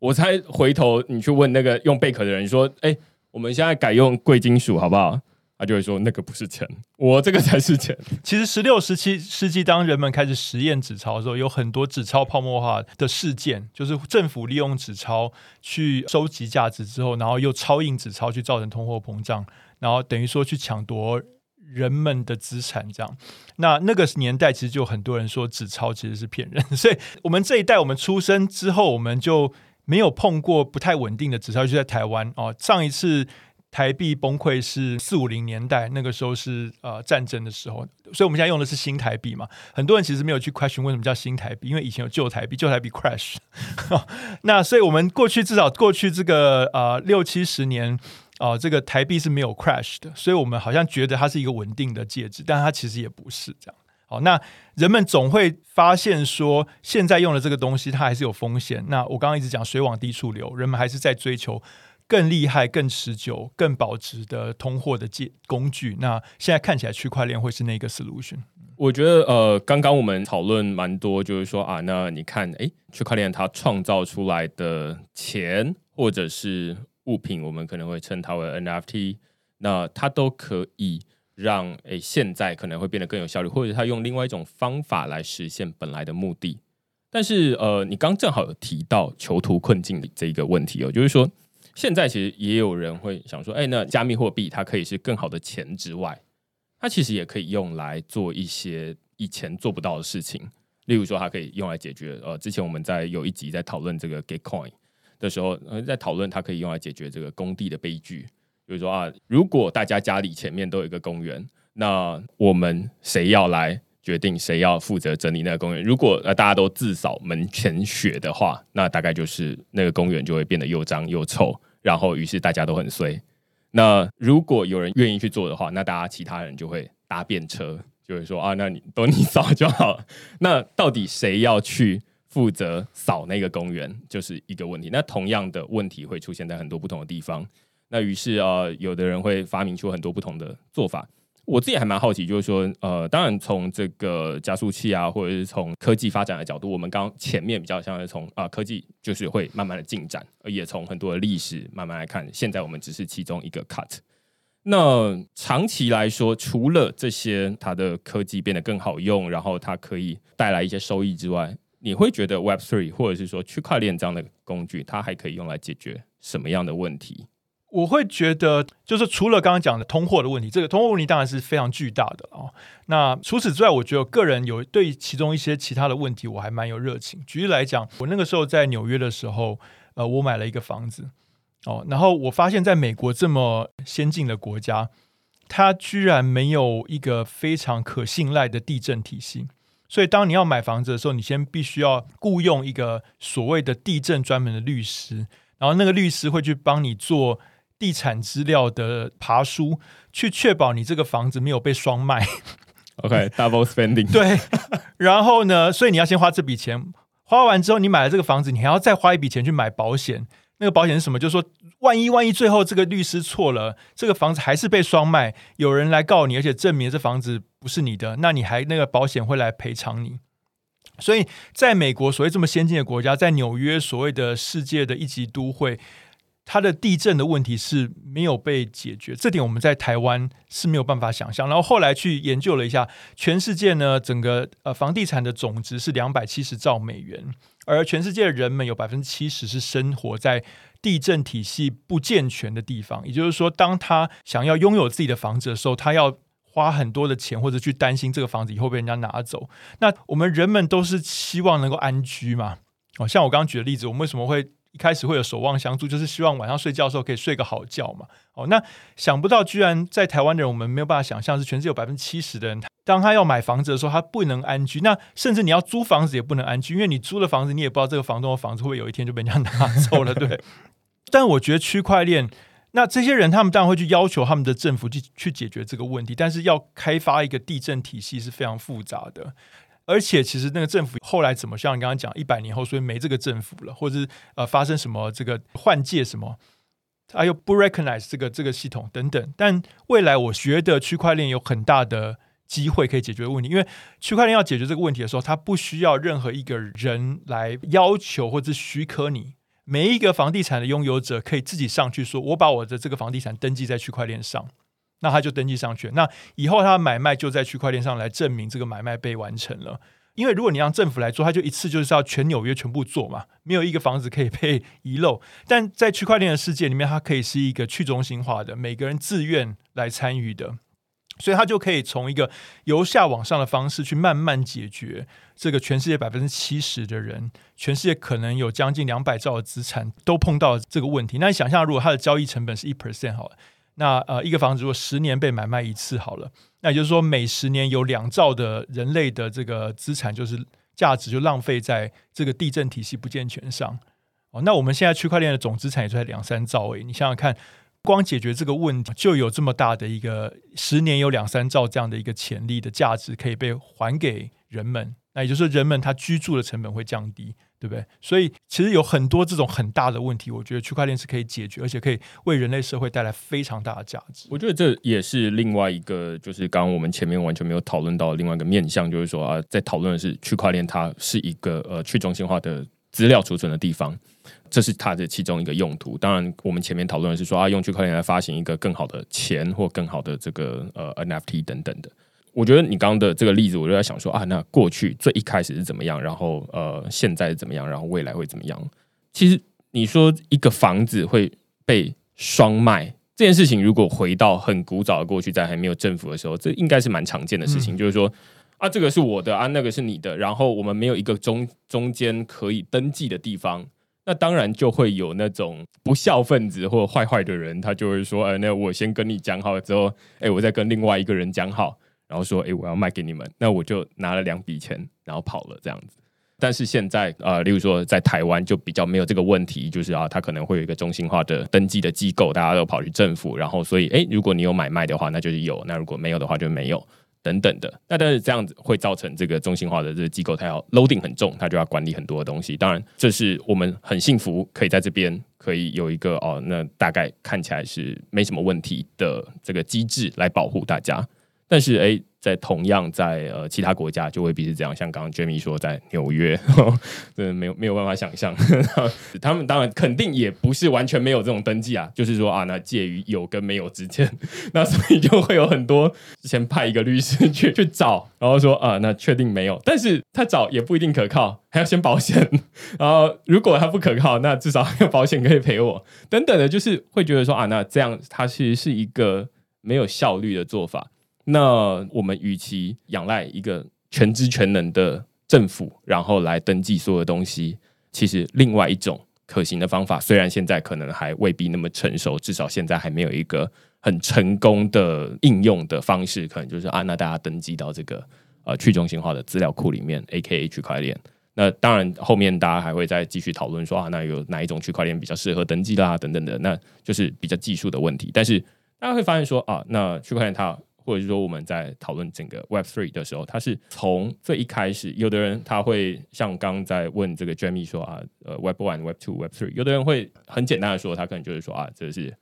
我猜回头你去问那个用贝壳的人说，哎，我们现在改用贵金属好不好？他就会说那个不是钱，我这个才是钱。其实十六、十七世纪，当人们开始实验纸钞的时候，有很多纸钞泡沫化的事件，就是政府利用纸钞去收集价值之后，然后又超印纸钞去造成通货膨胀，然后等于说去抢夺人们的资产。这样，那那个年代其实就很多人说纸钞其实是骗人，所以我们这一代我们出生之后，我们就没有碰过不太稳定的纸钞，就在台湾哦。上一次。台币崩溃是四五零年代，那个时候是呃战争的时候，所以我们现在用的是新台币嘛。很多人其实没有去 question 为什么叫新台币，因为以前有旧台币，旧台币 crash。那所以我们过去至少过去这个呃六七十年啊，这个台币是没有 crash 的，所以我们好像觉得它是一个稳定的介质，但它其实也不是这样。好，那人们总会发现说，现在用的这个东西它还是有风险。那我刚刚一直讲水往低处流，人们还是在追求。更厉害、更持久、更保值的通货的借工具，那现在看起来区块链会是那个 solution。我觉得，呃，刚刚我们讨论蛮多，就是说啊，那你看，哎，区块链它创造出来的钱或者是物品，我们可能会称它为 NFT，那它都可以让哎现在可能会变得更有效率，或者它用另外一种方法来实现本来的目的。但是，呃，你刚正好有提到囚徒困境的这一个问题哦，就是说。现在其实也有人会想说，哎，那加密货币它可以是更好的钱之外，它其实也可以用来做一些以前做不到的事情。例如说，它可以用来解决呃，之前我们在有一集在讨论这个 Gitcoin 的时候，呃，在讨论它可以用来解决这个工地的悲剧。比如说啊，如果大家家里前面都有一个公园，那我们谁要来决定谁要负责整理那个公园？如果呃大家都自扫门前雪的话，那大概就是那个公园就会变得又脏又臭。然后，于是大家都很衰。那如果有人愿意去做的话，那大家其他人就会搭便车，就会说啊，那你都你扫就好。那到底谁要去负责扫那个公园，就是一个问题。那同样的问题会出现在很多不同的地方。那于是啊，有的人会发明出很多不同的做法。我自己还蛮好奇，就是说，呃，当然从这个加速器啊，或者是从科技发展的角度，我们刚前面比较像是从啊科技就是会慢慢的进展，也从很多的历史慢慢来看，现在我们只是其中一个 cut。那长期来说，除了这些它的科技变得更好用，然后它可以带来一些收益之外，你会觉得 Web Three 或者是说区块链这样的工具，它还可以用来解决什么样的问题？我会觉得，就是除了刚刚讲的通货的问题，这个通货问题当然是非常巨大的哦。那除此之外，我觉得个人有对其中一些其他的问题，我还蛮有热情。举例来讲，我那个时候在纽约的时候，呃，我买了一个房子哦，然后我发现，在美国这么先进的国家，它居然没有一个非常可信赖的地震体系。所以，当你要买房子的时候，你先必须要雇佣一个所谓的地震专门的律师，然后那个律师会去帮你做。地产资料的爬书，去确保你这个房子没有被双卖。OK，double spending。对，然后呢，所以你要先花这笔钱，花完之后，你买了这个房子，你还要再花一笔钱去买保险。那个保险是什么？就是说，万一万一最后这个律师错了，这个房子还是被双卖，有人来告你，而且证明这房子不是你的，那你还那个保险会来赔偿你。所以，在美国所谓这么先进的国家，在纽约所谓的世界的一级都会。它的地震的问题是没有被解决，这点我们在台湾是没有办法想象。然后后来去研究了一下，全世界呢，整个呃房地产的总值是两百七十兆美元，而全世界的人们有百分之七十是生活在地震体系不健全的地方。也就是说，当他想要拥有自己的房子的时候，他要花很多的钱，或者去担心这个房子以后被人家拿走。那我们人们都是希望能够安居嘛？哦，像我刚刚举的例子，我们为什么会？一开始会有守望相助，就是希望晚上睡觉的时候可以睡个好觉嘛。哦，那想不到居然在台湾的人，我们没有办法想象，是全世界有百分之七十的人，当他要买房子的时候，他不能安居。那甚至你要租房子也不能安居，因为你租了房子，你也不知道这个房东的房子会不会有一天就被人家拿走了，对。但我觉得区块链，那这些人他们当然会去要求他们的政府去去解决这个问题，但是要开发一个地震体系是非常复杂的。而且，其实那个政府后来怎么像你刚刚讲，一百年后所以没这个政府了，或者是呃发生什么这个换届什么，他又不 recognize 这个这个系统等等。但未来我觉得区块链有很大的机会可以解决问题，因为区块链要解决这个问题的时候，它不需要任何一个人来要求或者许可你，每一个房地产的拥有者可以自己上去说，我把我的这个房地产登记在区块链上，那他就登记上去。那以后他的买卖就在区块链上来证明这个买卖被完成了。因为如果你让政府来做，他就一次就是要全纽约全部做嘛，没有一个房子可以被遗漏。但在区块链的世界里面，它可以是一个去中心化的，每个人自愿来参与的，所以它就可以从一个由下往上的方式去慢慢解决这个全世界百分之七十的人，全世界可能有将近两百兆的资产都碰到这个问题。那你想象，如果它的交易成本是一 percent 好了，那呃一个房子如果十年被买卖一次好了。那也就是说，每十年有两兆的人类的这个资产，就是价值就浪费在这个地震体系不健全上。哦，那我们现在区块链的总资产也就在两三兆诶。你想想看，光解决这个问题，就有这么大的一个十年有两三兆这样的一个潜力的价值可以被还给人们。那也就是说，人们他居住的成本会降低。对不对？所以其实有很多这种很大的问题，我觉得区块链是可以解决，而且可以为人类社会带来非常大的价值。我觉得这也是另外一个，就是刚刚我们前面完全没有讨论到另外一个面向，就是说啊，在讨论的是区块链，它是一个呃去中心化的资料储存的地方，这是它的其中一个用途。当然，我们前面讨论的是说啊，用区块链来发行一个更好的钱或更好的这个呃 NFT 等等的。我觉得你刚刚的这个例子，我就在想说啊，那过去最一开始是怎么样，然后呃，现在是怎么样，然后未来会怎么样？其实你说一个房子会被双卖这件事情，如果回到很古早的过去，在还没有政府的时候，这应该是蛮常见的事情。就是说啊，这个是我的啊，那个是你的，然后我们没有一个中中间可以登记的地方，那当然就会有那种不孝分子或坏坏的人，他就会说，哎，那我先跟你讲好之后，哎，我再跟另外一个人讲好。然后说：“哎，我要卖给你们。”那我就拿了两笔钱，然后跑了这样子。但是现在，呃，例如说在台湾就比较没有这个问题，就是啊，他可能会有一个中心化的登记的机构，大家都跑去政府，然后所以，哎，如果你有买卖的话，那就是有；那如果没有的话，就没有等等的。那但是这样子会造成这个中心化的这个机构，它要 loading 很重，它就要管理很多的东西。当然，这是我们很幸福，可以在这边可以有一个哦，那大概看起来是没什么问题的这个机制来保护大家。但是，哎，在同样在呃其他国家就未必是这样。像刚刚 Jamie 说，在纽约，真的没有没有办法想象，他们当然肯定也不是完全没有这种登记啊。就是说啊，那介于有跟没有之间，那所以就会有很多先派一个律师去去找，然后说啊，那确定没有，但是他找也不一定可靠，还要先保险。然后如果他不可靠，那至少还有保险可以赔我等等的，就是会觉得说啊，那这样它其实是一个没有效率的做法。那我们与其仰赖一个全知全能的政府，然后来登记所有东西，其实另外一种可行的方法，虽然现在可能还未必那么成熟，至少现在还没有一个很成功的应用的方式，可能就是啊，那大家登记到这个呃去中心化的资料库里面，A.K.A 区块链。那当然后面大家还会再继续讨论说啊，那有哪一种区块链比较适合登记啦，等等的，那就是比较技术的问题。但是大家会发现说啊，那区块链它或者是说我们在讨论整个 Web Three 的时候，它是从最一开始，有的人他会像刚在问这个 Jamie 说啊，呃，Web One、Web Two、Web Three，有的人会很简单的说，他可能就是说啊，这是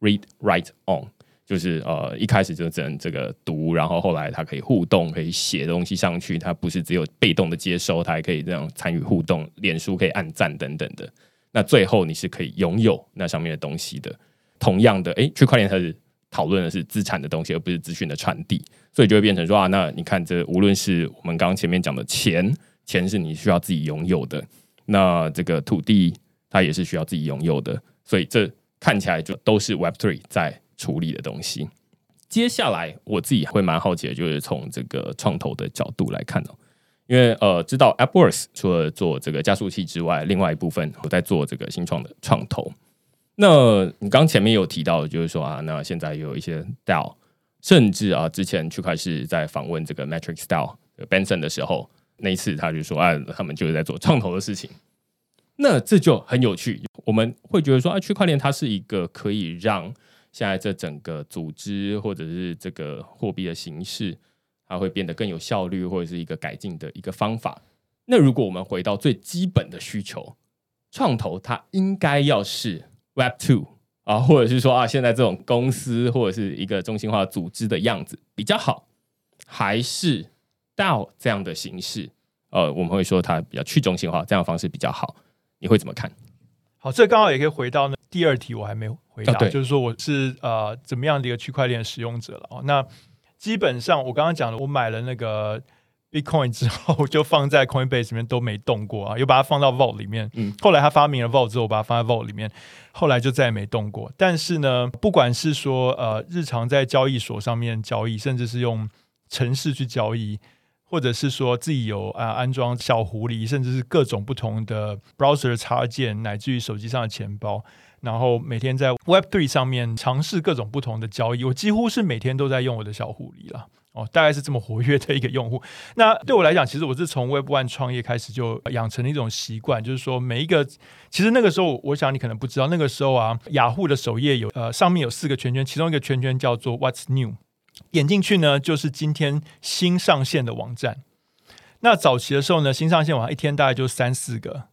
Read、Write、On，就是呃一开始就只能这个读，然后后来它可以互动，可以写东西上去，它不是只有被动的接收，它还可以这样参与互动，脸书可以按赞等等的。那最后你是可以拥有那上面的东西的。同样的，哎，区块链它是。讨论的是资产的东西，而不是资讯的传递，所以就会变成说啊，那你看，这无论是我们刚刚前面讲的钱，钱是你需要自己拥有的，那这个土地它也是需要自己拥有的，所以这看起来就都是 Web Three 在处理的东西。接下来我自己会蛮好奇的，就是从这个创投的角度来看哦，因为呃，知道 AppWorks 除了做这个加速器之外，另外一部分我在做这个新创的创投。那你刚前面有提到，就是说啊，那现在有一些 DAO，甚至啊，之前区块是在访问这个 Matrix DAO Benson 的时候，那一次他就说啊，他们就是在做创投的事情。那这就很有趣，我们会觉得说啊，区块链它是一个可以让现在这整个组织或者是这个货币的形式，它会变得更有效率，或者是一个改进的一个方法。那如果我们回到最基本的需求，创投它应该要是。Web Two 啊，或者是说啊，现在这种公司或者是一个中心化组织的样子比较好，还是 DAO 这样的形式？呃，我们会说它比较去中心化这样的方式比较好，你会怎么看？好，这刚好也可以回到那第二题，我还没回答，啊就是说我是呃怎么样的一个区块链使用者了哦。那基本上我刚刚讲了，我买了那个 Bitcoin 之后，就放在 Coinbase 里面都没动过啊，又把它放到 Vault 里面。嗯后来他发明了 Vault 之后，我把它放在 Vault 里面，后来就再也没动过。但是呢，不管是说呃日常在交易所上面交易，甚至是用城市去交易，或者是说自己有啊、安装小狐狸，甚至是各种不同的 browser 插件，乃至于手机上的钱包，然后每天在 Web Three 上面尝试各种不同的交易，我几乎是每天都在用我的小狐狸了。哦，大概是这么活跃的一个用户。那对我来讲，其实我是从 Web One 创业开始就养成了一种习惯，就是说每一个，其实那个时候我想你可能不知道，那个时候啊，雅虎的首页有呃上面有四个圈圈，其中一个圈圈叫做 What's New，点进去呢就是今天新上线的网站。那早期的时候呢，新上线网站一天大概就三四个，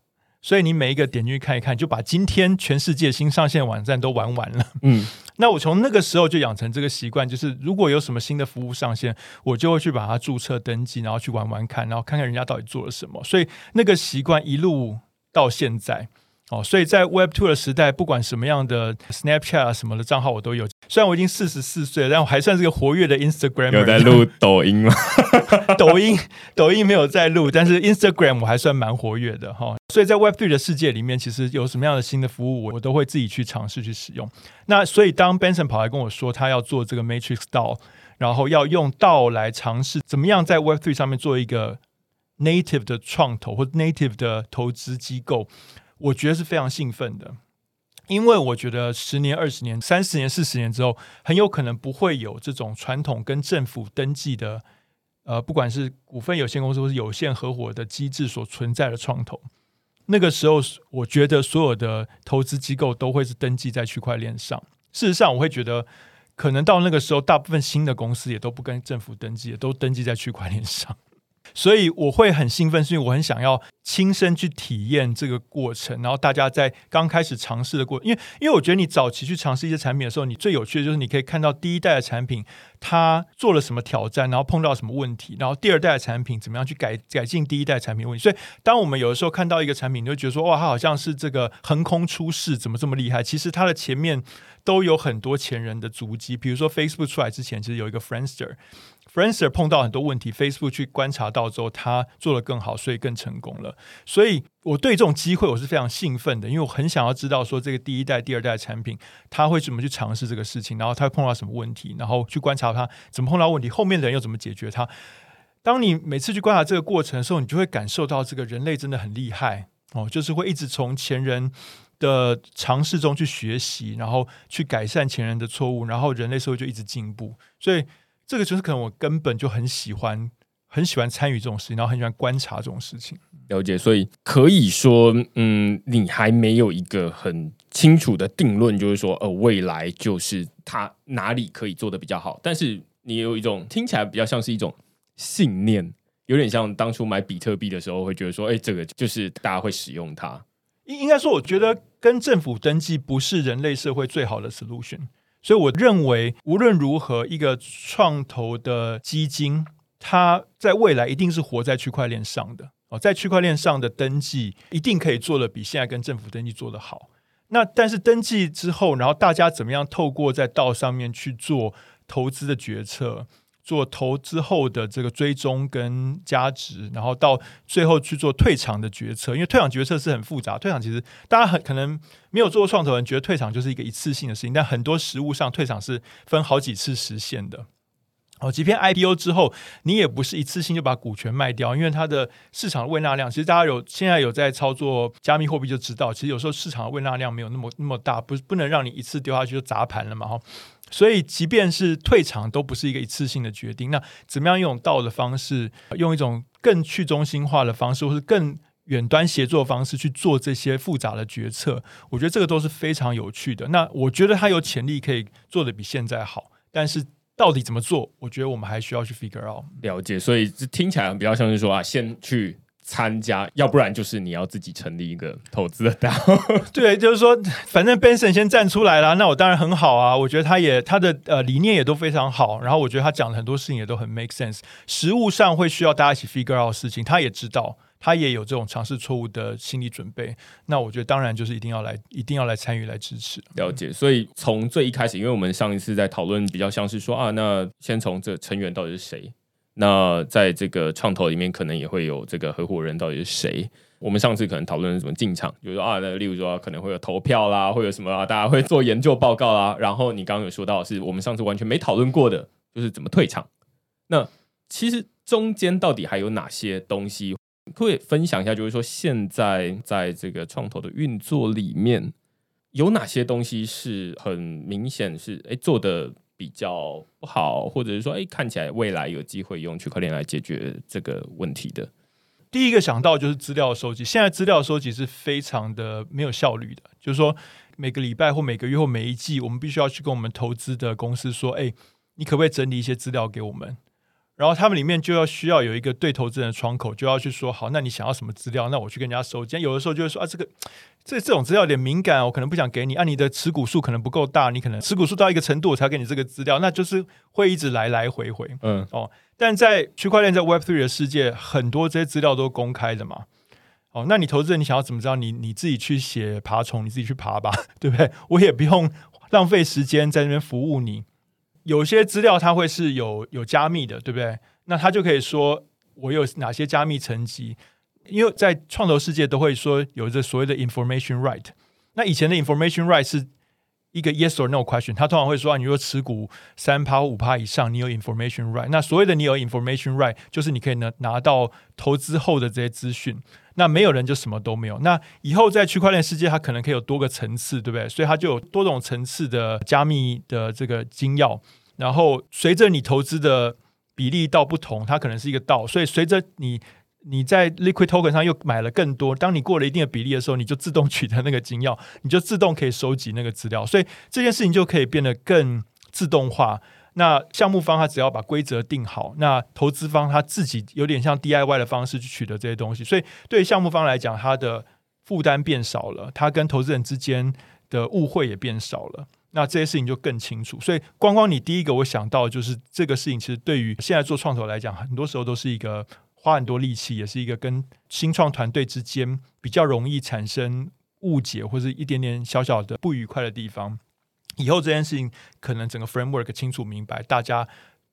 所以你每一个点进去看一看，就把今天全世界新上线网站都玩完了。嗯，那我从那个时候就养成这个习惯，就是如果有什么新的服务上线，我就会去把它注册登记，然后去玩玩看，然后看看人家到底做了什么。所以那个习惯一路到现在。哦，所以在 Web Two 的时代，不管什么样的 Snapchat 啊什么的账号我都有。虽然我已经四十四岁了，但我还算是个活跃的 Instagram。有在录抖音吗？抖音，抖音没有在录，但是 Instagram 我还算蛮活跃的哈。所以在 Web Three 的世界里面，其实有什么样的新的服务，我我都会自己去尝试去使用。那所以当 Benson 跑来跟我说他要做这个 Matrix DAO，然后要用 DAO 来尝试怎么样在 Web Three 上面做一个 native 的创投或 native 的投资机构，我觉得是非常兴奋的。因为我觉得十年、二十年、三十年、四十年之后，很有可能不会有这种传统跟政府登记的，呃，不管是股份有限公司或是有限合伙的机制所存在的创投。那个时候，我觉得所有的投资机构都会是登记在区块链上。事实上，我会觉得，可能到那个时候，大部分新的公司也都不跟政府登记，都登记在区块链上。所以我会很兴奋，是因为我很想要亲身去体验这个过程。然后大家在刚开始尝试的过程，因为因为我觉得你早期去尝试一些产品的时候，你最有趣的就是你可以看到第一代的产品它做了什么挑战，然后碰到什么问题，然后第二代的产品怎么样去改改进第一代产品的问题。所以当我们有的时候看到一个产品，你就觉得说哇，它好像是这个横空出世，怎么这么厉害？其实它的前面都有很多前人的足迹。比如说 Facebook 出来之前，其实有一个 Friendster。Friendster 碰到很多问题，Facebook 去观察到之后，他做得更好，所以更成功了。所以我对这种机会我是非常兴奋的，因为我很想要知道说这个第一代、第二代产品，他会怎么去尝试这个事情，然后他会碰到什么问题，然后去观察他怎么碰到问题，后面的人又怎么解决它。当你每次去观察这个过程的时候，你就会感受到这个人类真的很厉害哦，就是会一直从前人的尝试中去学习，然后去改善前人的错误，然后人类社会就一直进步。所以这个就是可能我根本就很喜欢，很喜欢参与这种事情，然后很喜欢观察这种事情。了解，所以可以说，嗯，你还没有一个很清楚的定论，就是说，呃，未来就是它哪里可以做的比较好，但是你有一种听起来比较像是一种信念，有点像当初买比特币的时候会觉得说，哎、这个就是大家会使用它。应应该说，我觉得跟政府登记不是人类社会最好的 solution。所以我认为，无论如何，一个创投的基金，它在未来一定是活在区块链上的哦，在区块链上的登记一定可以做的比现在跟政府登记做的好。那但是登记之后，然后大家怎么样透过在道上面去做投资的决策，做投资后的这个追踪跟价值，然后到最后去做退场的决策。因为退场决策是很复杂，退场其实大家很可能没有做过创投人觉得退场就是一个一次性的事情，但很多实物上退场是分好几次实现的。哦，即便 IPO 之后，你也不是一次性就把股权卖掉，因为它的市场的未纳量，其实大家有现在有在操作加密货币就知道，其实有时候市场的未纳量没有那么那么大，不不能让你一次丢下去就砸盘了嘛哈。所以，即便是退场，都不是一个一次性的决定。那怎么样用道的方式，用一种更去中心化的方式，或是更远端协作方式去做这些复杂的决策？我觉得这个都是非常有趣的。那我觉得它有潜力可以做的比现在好，但是到底怎么做？我觉得我们还需要去 figure out。了解，所以这听起来比较像是说啊，先去参加，要不然就是你要自己成立一个投资的。对，就是说，反正 Benson 先站出来了，那我当然很好啊。我觉得他也他的呃理念也都非常好，然后我觉得他讲的很多事情也都很 make sense。实物上会需要大家一起 figure out 事情，他也知道，他也有这种尝试错误的心理准备。那我觉得当然就是一定要来，一定要来参与来支持。了解。所以从最一开始，因为我们上一次在讨论比较像是说啊，那先从这成员到底是谁。那在这个创投里面，可能也会有这个合伙人到底是谁？我们上次可能讨论怎么进场，比如说啊，那例如说可能会有投票啦，会有什么啊，大家会做研究报告啦。然后你刚刚有说到，是我们上次完全没讨论过的，就是怎么退场。那其实中间到底还有哪些东西？会分享一下，就是说现在在这个创投的运作里面，有哪些东西是很明显是哎做的。比较不好，或者是说，哎，看起来未来有机会用区块链来解决这个问题的。第一个想到就是资料收集，现在资料收集是非常的没有效率的。就是说，每个礼拜或每个月或每一季，我们必须要去跟我们投资的公司说，哎，你可不可以整理一些资料给我们？然后他们里面就要需要有一个对投资人的窗口，就要去说好，那你想要什么资料？那我去跟人家收集。有的时候就会说啊，这个这这种资料有点敏感，我可能不想给你。啊，你的持股数可能不够大，你可能持股数到一个程度，我才给你这个资料。那就是会一直来来回回。嗯哦，但在区块链在 Web Three 的世界，很多这些资料都公开的嘛。哦，那你投资人你想要怎么知道？你你自己去写爬虫，你自己去爬吧，对不对？我也不用浪费时间在那边服务你。有些资料它会是有有加密的，对不对？那他就可以说我有哪些加密层级，因为在创投世界都会说有着所谓的 information right。那以前的 information right 是一个 yes or no question，他通常会说啊，你说持股三趴五趴以上，你有 information right。那所谓的你有 information right，就是你可以拿拿到投资后的这些资讯。那没有人就什么都没有。那以后在区块链世界，它可能可以有多个层次，对不对？所以它就有多种层次的加密的这个金钥。然后随着你投资的比例到不同，它可能是一个道。所以随着你你在 Liquid Token 上又买了更多，当你过了一定的比例的时候，你就自动取得那个金钥，你就自动可以收集那个资料。所以这件事情就可以变得更自动化。那项目方他只要把规则定好，那投资方他自己有点像 DIY 的方式去取得这些东西。所以对项目方来讲，他的负担变少了，他跟投资人之间的误会也变少了。那这些事情就更清楚。所以，光光你第一个我想到就是这个事情，其实对于现在做创投来讲，很多时候都是一个花很多力气，也是一个跟新创团队之间比较容易产生误解或者一点点小小的不愉快的地方。以后这件事情可能整个 framework 清楚明白，大家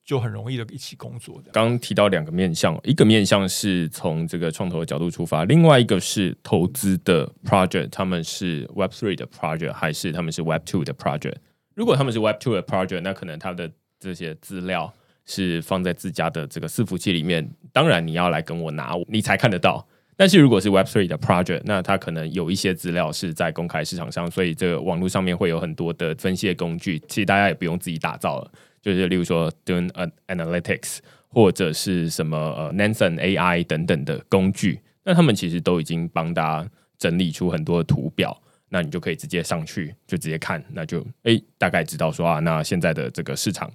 就很容易的一起工作。刚刚提到两个面向，一个面向是从这个创投的角度出发，另外一个是投资的 project，他们是 Web Three 的 project 还是他们是 Web Two 的 project？如果他们是 Web Two 的 project，那可能他的这些资料是放在自家的这个伺服器里面，当然你要来跟我拿，你才看得到。但是如果是 Web Three 的 project，那它可能有一些资料是在公开市场上，所以这个网络上面会有很多的分析工具，其实大家也不用自己打造了，就是例如说 Doing Analytics 或者是什么呃 Nansen AI 等等的工具，那他们其实都已经帮大家整理出很多的图表，那你就可以直接上去就直接看，那就哎大概知道说啊，那现在的这个市场。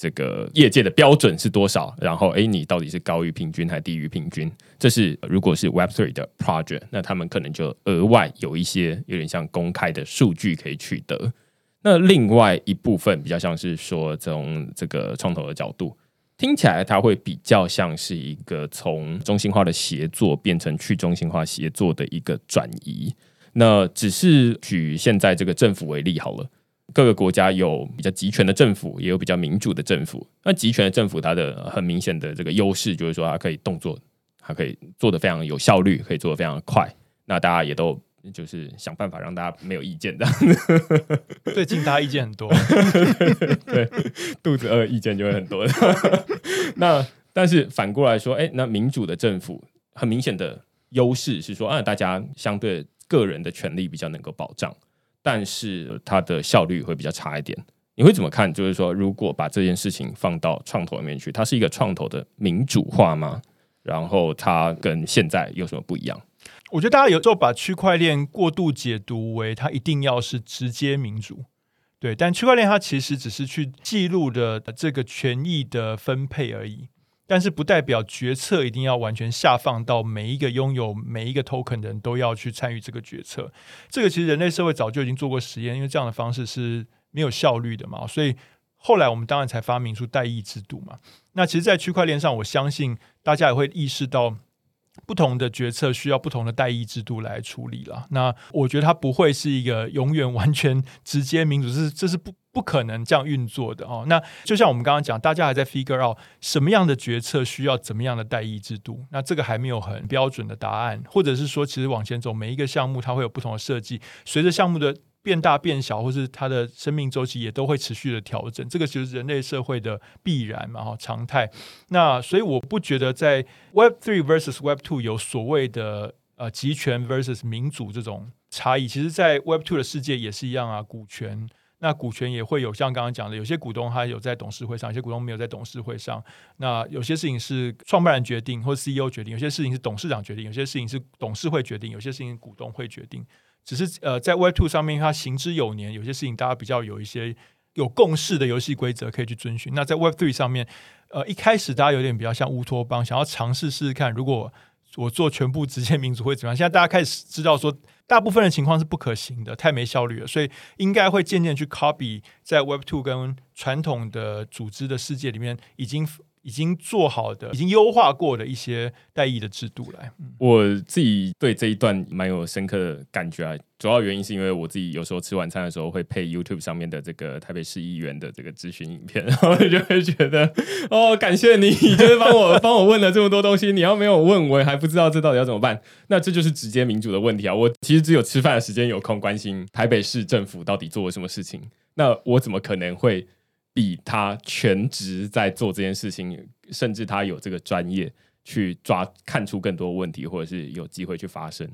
这个业界的标准是多少？然后，哎，你到底是高于平均还是低于平均？这是如果是 Web Three 的 project，那他们可能就额外有一些有点像公开的数据可以取得。那另外一部分比较像是说，从这个创投的角度，听起来它会比较像是一个从中心化的协作变成去中心化协作的一个转移。那只是举现在这个政府为例好了。各个国家有比较集权的政府，也有比较民主的政府。那集权的政府，它的很明显的这个优势就是说，它可以动作，它可以做的非常有效率，可以做的非常快。那大家也都就是想办法让大家没有意见的。最近大家意见很多，对，肚子饿，意见就会很多。那但是反过来说，哎，那民主的政府很明显的优势是说，啊，大家相对个人的权利比较能够保障。但是它的效率会比较差一点。你会怎么看？就是说，如果把这件事情放到创投里面去，它是一个创投的民主化吗？然后它跟现在有什么不一样？我觉得大家有时候把区块链过度解读为它一定要是直接民主，对。但区块链它其实只是去记录的这个权益的分配而已。但是不代表决策一定要完全下放到每一个拥有每一个 token 的人都要去参与这个决策。这个其实人类社会早就已经做过实验，因为这样的方式是没有效率的嘛，所以后来我们当然才发明出代议制度嘛。那其实，在区块链上，我相信大家也会意识到。不同的决策需要不同的代议制度来处理了。那我觉得它不会是一个永远完全直接民主，是这是不不可能这样运作的哦。那就像我们刚刚讲，大家还在 figure out 什么样的决策需要怎么样的代议制度。那这个还没有很标准的答案，或者是说，其实往前走，每一个项目它会有不同的设计，随着项目的。变大变小，或是它的生命周期也都会持续的调整，这个就是人类社会的必然嘛，哈，常态。那所以我不觉得在 Web Three versus Web Two 有所谓的呃集权 versus 民主这种差异。其实，在 Web Two 的世界也是一样啊，股权那股权也会有像刚刚讲的，有些股东他有在董事会上，有些股东没有在董事会上。那有些事情是创办人决定或 CEO 决定，有些事情是董事长决定，有些事情是董事会决定，有些事情股东会决定。只是呃，在 Web Two 上面，它行之有年，有些事情大家比较有一些有共识的游戏规则可以去遵循。那在 Web Three 上面，呃，一开始大家有点比较像乌托邦，想要尝试试试看，如果我做全部直接民主会怎么样？现在大家开始知道说，大部分的情况是不可行的，太没效率了，所以应该会渐渐去 copy 在 Web Two 跟传统的组织的世界里面已经。已经做好的、已经优化过的一些代议的制度来。我自己对这一段蛮有深刻的感觉啊，主要原因是因为我自己有时候吃晚餐的时候会配 YouTube 上面的这个台北市议员的这个咨询影片，然后就会觉得哦，感谢你，就是帮我 帮我问了这么多东西，你要没有问，我还不知道这到底要怎么办。那这就是直接民主的问题啊！我其实只有吃饭的时间有空关心台北市政府到底做了什么事情，那我怎么可能会？比他全职在做这件事情，甚至他有这个专业去抓看出更多问题，或者是有机会去发生。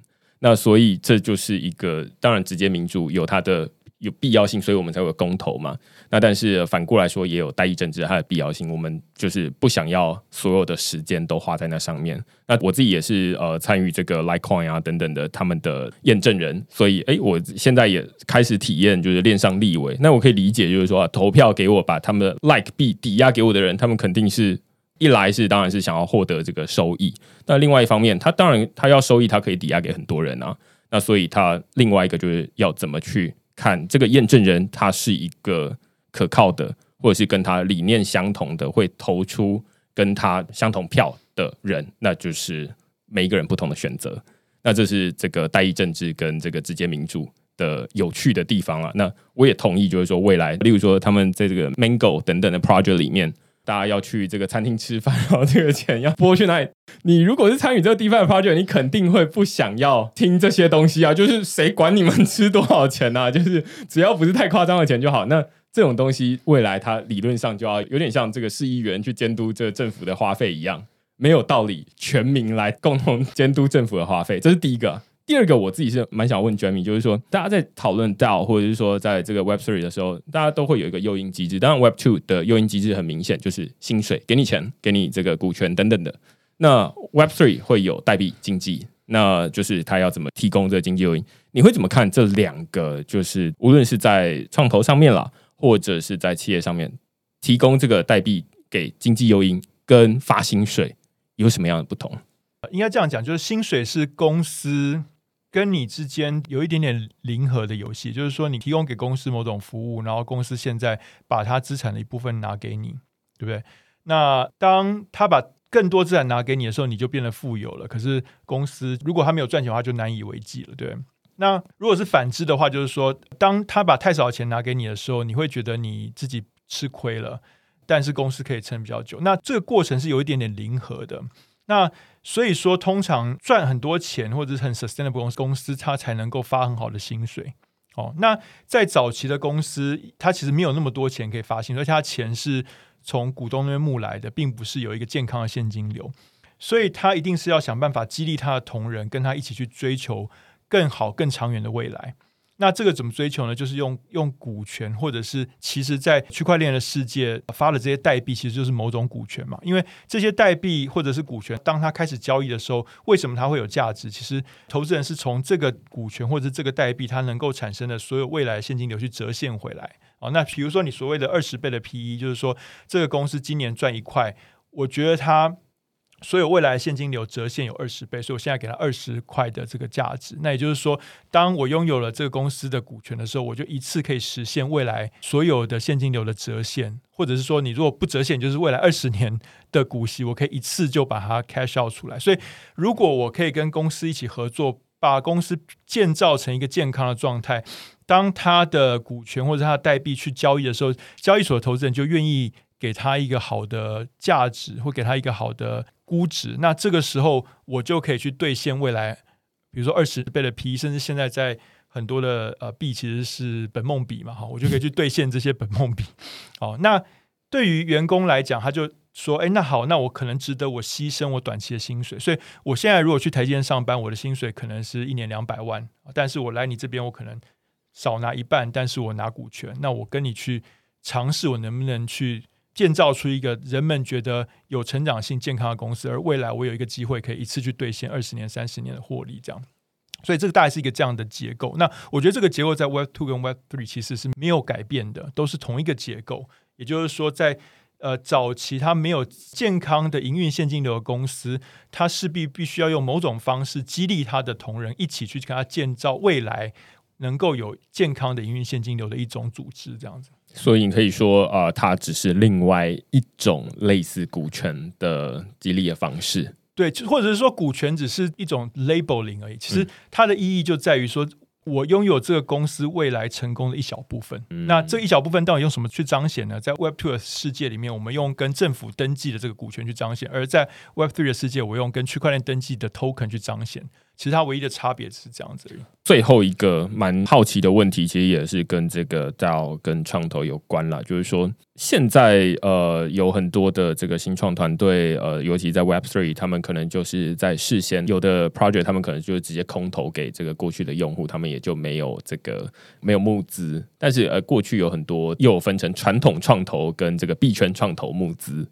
那所以这就是一个，当然直接民主有它的。有必要性，所以我们才有公投嘛。那但是反过来说，也有代议政治它的必要性。我们就是不想要所有的时间都花在那上面。那我自己也是呃参与这个 Litecoin 啊等等的他们的验证人，所以哎，我现在也开始体验就是链上立委。那我可以理解，就是说投票给我把他们的 Like 币抵押给我的人，他们肯定是一来是当然是想要获得这个收益。那另外一方面，他当然他要收益，他可以抵押给很多人啊。那所以他另外一个就是要怎么去。看这个验证人，他是一个可靠的，或者是跟他理念相同的，会投出跟他相同票的人，那就是每一个人不同的选择。那这是这个代议政治跟这个直接民主的有趣的地方了。那我也同意，就是说未来，例如说他们在这个 Mango 等等的 project 里面。大家要去这个餐厅吃饭，然后这个钱要拨去哪里？你如果是参与这个 DeFi project，你肯定会不想要听这些东西啊！就是谁管你们吃多少钱啊？就是只要不是太夸张的钱就好。那这种东西未来它理论上就要有点像这个市议员去监督这个政府的花费一样，没有道理全民来共同监督政府的花费。这是第一个。第二个，我自己是蛮想问 Jamie，就是说，大家在讨论到或者是说，在这个 Web Three 的时候，大家都会有一个诱因机制。当然，Web Two 的诱因机制很明显，就是薪水，给你钱，给你这个股权等等的。那 Web Three 会有代币经济，那就是他要怎么提供这个经济诱因？你会怎么看这两个？就是无论是在创投上面啦，或者是在企业上面，提供这个代币给经济诱因，跟发薪水有什么样的不同？应该这样讲，就是薪水是公司。跟你之间有一点点零和的游戏，就是说你提供给公司某种服务，然后公司现在把它资产的一部分拿给你，对不对？那当他把更多资产拿给你的时候，你就变得富有了。可是公司如果他没有赚钱的话，就难以为继了，对。那如果是反之的话，就是说，当他把太少的钱拿给你的时候，你会觉得你自己吃亏了，但是公司可以撑比较久。那这个过程是有一点点零和的。那所以说，通常赚很多钱或者是很 sustainable 公司，公司它才能够发很好的薪水。哦，那在早期的公司，它其实没有那么多钱可以发薪，而且它钱是从股东那边募来的，并不是有一个健康的现金流，所以他一定是要想办法激励他的同仁，跟他一起去追求更好、更长远的未来。那这个怎么追求呢？就是用用股权，或者是其实，在区块链的世界发的这些代币，其实就是某种股权嘛。因为这些代币或者是股权，当它开始交易的时候，为什么它会有价值？其实投资人是从这个股权或者这个代币，它能够产生的所有未来现金流去折现回来。哦，那比如说你所谓的二十倍的 PE，就是说这个公司今年赚一块。我觉得它所有未来现金流折现有二十倍，所以我现在给他二十块的这个价值。那也就是说，当我拥有了这个公司的股权的时候，我就一次可以实现未来所有的现金流的折现，或者是说，你如果不折现，就是未来二十年的股息，我可以一次就把它 cash out 出来。所以，如果我可以跟公司一起合作，把公司建造成一个健康的状态，当他的股权或者他的代币去交易的时候，交易所的投资人就愿意给他一个好的价值，或给他一个好的。估值，那这个时候我就可以去兑现未来，比如说二十倍的 P，甚至现在在很多的呃币其实是本梦比嘛，哈，我就可以去兑现这些本梦比。哦，那对于员工来讲，他就说，哎，那好，那我可能值得我牺牲我短期的薪水，所以我现在如果去台积电上班，我的薪水可能是一年两百万，但是我来你这边，我可能少拿一半，但是我拿股权，那我跟你去尝试，我能不能去。建造出一个人们觉得有成长性、健康的公司，而未来我有一个机会可以一次去兑现二十年、三十年的获利，这样。所以这个大概是一个这样的结构。那我觉得这个结构在 Web Two 跟 Web Three 其实是没有改变的，都是同一个结构。也就是说，在呃早期它没有健康的营运现金流的公司，它势必必须要用某种方式激励他的同仁一起去跟他建造未来能够有健康的营运现金流的一种组织，这样子。所以你可以说，呃，它只是另外一种类似股权的激励的方式，对，或者是说股权只是一种 labeling 而已。其实它的意义就在于说。我拥有这个公司未来成功的一小部分，那这一小部分到底用什么去彰显呢？在 Web Two 的世界里面，我们用跟政府登记的这个股权去彰显；而在 Web Three 的世界，我用跟区块链登记的 Token 去彰显。其实它唯一的差别是这样子。最后一个蛮好奇的问题，其实也是跟这个 DAO 跟创投有关了，就是说现在呃有很多的这个新创团队，呃，尤其在 Web Three，他们可能就是在事先有的 project，他们可能就直接空投给这个过去的用户，他们也就没有这个没有募资。但是呃，过去有很多又分成传统创投跟这个币圈创投募资。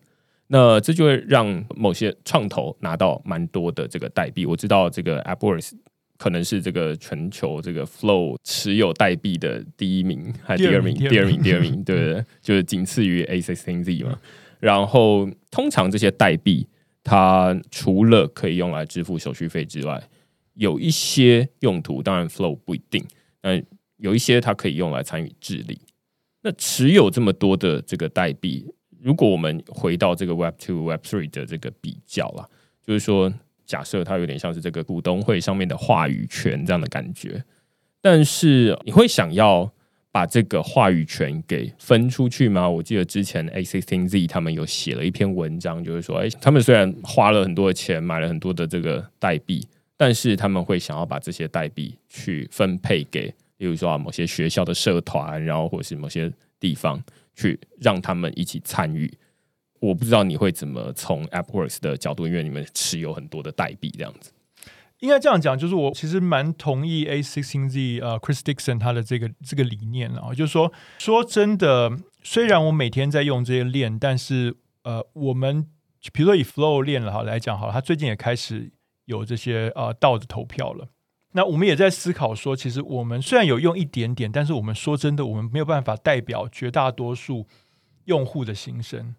那这就会让某些创投拿到蛮多的这个代币。我知道这个 AppWorks 可能是这个全球这个 Flow 持有代币的第一名，还是第二名？第二名，第二名，对不对？就是仅次于 A C C Z 嘛。然后通常这些代币，它除了可以用来支付手续费之外，有一些用途，当然 Flow 不一定，但有一些它可以用来参与治理。那持有这么多的这个代币。如果我们回到这个 Web Two、Web Three 的这个比较啦，就是说，假设它有点像是这个股东会上面的话语权这样的感觉，但是你会想要把这个话语权给分出去吗？我记得之前 A Sixteen Z 他们有写了一篇文章，就是说，哎，他们虽然花了很多的钱买了很多的这个代币，但是他们会想要把这些代币去分配给，例如说啊，某些学校的社团，然后或是某些地方。去让他们一起参与，我不知道你会怎么从 AppWorks 的角度，因为你们持有很多的代币这样子。应该这样讲，就是我其实蛮同意 A Sixteen Z 呃 Chris Dixon 他的这个这个理念啊，就是说说真的，虽然我每天在用这些链，但是呃，我们比如说以 Flow 链了哈来讲好了，他最近也开始有这些呃道的投票了。那我们也在思考说，其实我们虽然有用一点点，但是我们说真的，我们没有办法代表绝大多数用户的心声。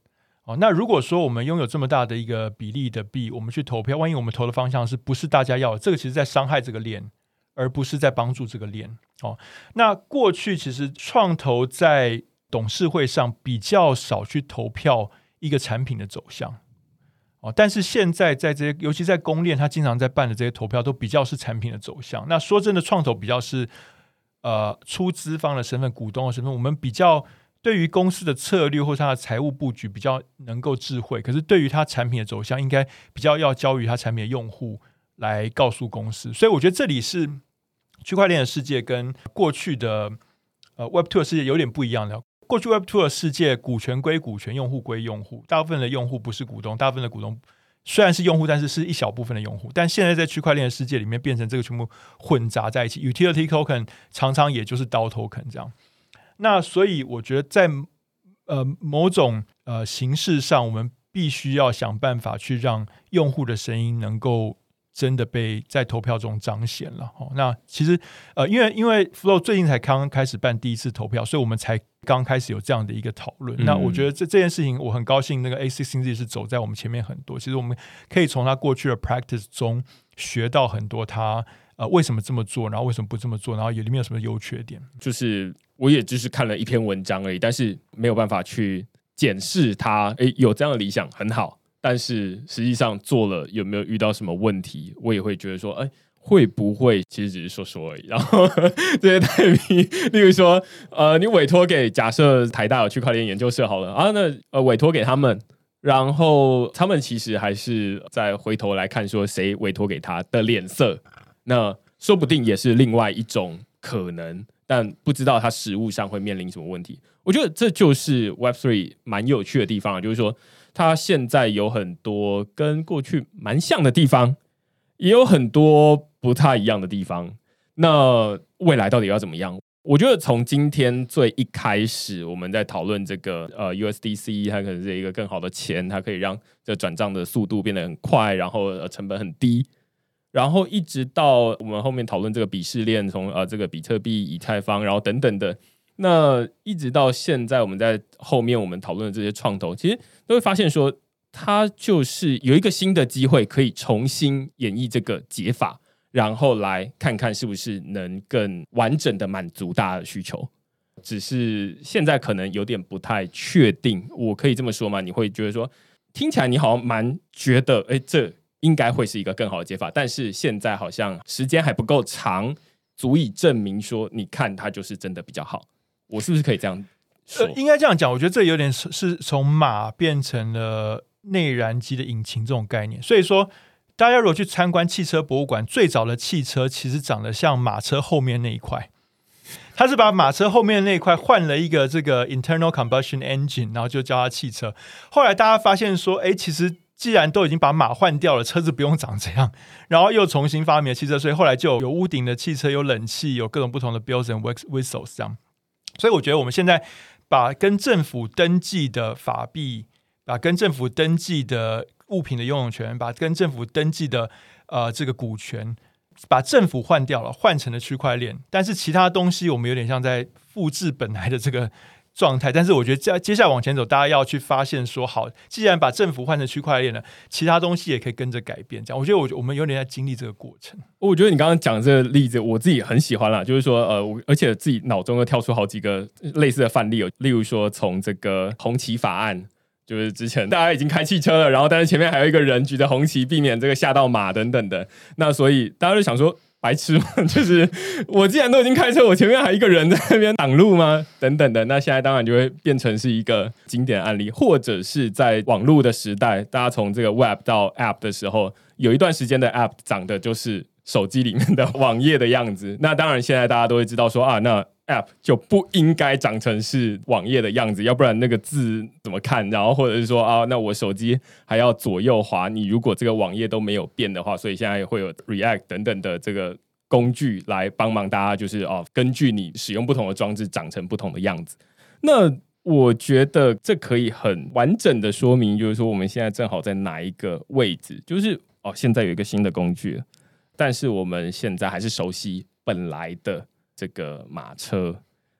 哦，那如果说我们拥有这么大的一个比例的币，我们去投票，万一我们投的方向是不是大家要的？这个其实在伤害这个链，而不是在帮助这个链。哦，那过去其实创投在董事会上比较少去投票一个产品的走向。哦，但是现在在这些，尤其在公链，他经常在办的这些投票，都比较是产品的走向。那说真的，创投比较是呃出资方的身份、股东的身份，我们比较对于公司的策略或者它的财务布局比较能够智慧。可是对于它产品的走向，应该比较要交于它产品的用户来告诉公司。所以我觉得这里是区块链的世界跟过去的呃 Web Two 的世界有点不一样的。过去 Web Two 的世界，股权归股权，用户归用户。大部分的用户不是股东，大部分的股东虽然是用户，但是是一小部分的用户。但现在在区块链的世界里面，变成这个全部混杂在一起。Utility Token 常常也就是刀 Token 这样。那所以我觉得，在呃某种呃形式上，我们必须要想办法去让用户的声音能够真的被在投票中彰显了。哦，那其实呃，因为因为 Flow 最近才刚刚开始办第一次投票，所以我们才刚开始有这样的一个讨论。那我觉得这这件事情，我很高兴，那个 A C C Z 是走在我们前面很多。其实我们可以从他过去的 practice 中学到很多，他呃为什么这么做，然后为什么不这么做，然后有里面有什么优缺点。就是我也只是看了一篇文章而已，但是没有办法去检视他。诶，有这样的理想很好。但是实际上做了有没有遇到什么问题？我也会觉得说，哎，会不会其实只是说说而已？然后这些代币，例如说，呃，你委托给假设台大有区块链研究社好了啊，那呃委托给他们，然后他们其实还是在回头来看说谁委托给他的脸色，那说不定也是另外一种可能，但不知道他实物上会面临什么问题。我觉得这就是 Web Three 蛮有趣的地方，就是说。它现在有很多跟过去蛮像的地方，也有很多不太一样的地方。那未来到底要怎么样？我觉得从今天最一开始，我们在讨论这个呃 USDC，它可能是一个更好的钱，它可以让这转账的速度变得很快，然后成本很低。然后一直到我们后面讨论这个鄙视链，从呃这个比特币、以太坊，然后等等的。那一直到现在，我们在后面我们讨论的这些创投，其实都会发现说，它就是有一个新的机会，可以重新演绎这个解法，然后来看看是不是能更完整的满足大家的需求。只是现在可能有点不太确定，我可以这么说吗？你会觉得说，听起来你好像蛮觉得，哎，这应该会是一个更好的解法，但是现在好像时间还不够长，足以证明说，你看它就是真的比较好。我是不是可以这样说？应该这样讲，我觉得这有点是是从马变成了内燃机的引擎这种概念。所以说，大家如果去参观汽车博物馆，最早的汽车其实长得像马车后面那一块，它是把马车后面那一块换了一个这个 internal combustion engine，然后就叫它汽车。后来大家发现说，哎，其实既然都已经把马换掉了，车子不用长这样，然后又重新发明了汽车，所以后来就有屋顶的汽车，有冷气，有各种不同的 bells and whistles 这样。所以我觉得我们现在把跟政府登记的法币，把跟政府登记的物品的拥有权，把跟政府登记的呃这个股权，把政府换掉了，换成了区块链。但是其他东西我们有点像在复制本来的这个。状态，但是我觉得接接下来往前走，大家要去发现说，好，既然把政府换成区块链了，其他东西也可以跟着改变。这样，我觉得我我们有点在经历这个过程。我觉得你刚刚讲这个例子，我自己很喜欢啦，就是说，呃，而且自己脑中又跳出好几个类似的范例，例如说从这个红旗法案，就是之前大家已经开汽车了，然后但是前面还有一个人举着红旗，避免这个吓到马等等的，那所以大家就想说。白痴吗？就是我既然都已经开车，我前面还一个人在那边挡路吗？等等的，那现在当然就会变成是一个经典案例，或者是在网络的时代，大家从这个 Web 到 App 的时候，有一段时间的 App 长的就是手机里面的网页的样子。那当然，现在大家都会知道说啊，那。App 就不应该长成是网页的样子，要不然那个字怎么看？然后或者是说啊，那我手机还要左右滑。你如果这个网页都没有变的话，所以现在会有 React 等等的这个工具来帮忙大家，就是哦，根据你使用不同的装置长成不同的样子。那我觉得这可以很完整的说明，就是说我们现在正好在哪一个位置？就是哦，现在有一个新的工具，但是我们现在还是熟悉本来的。这个马车，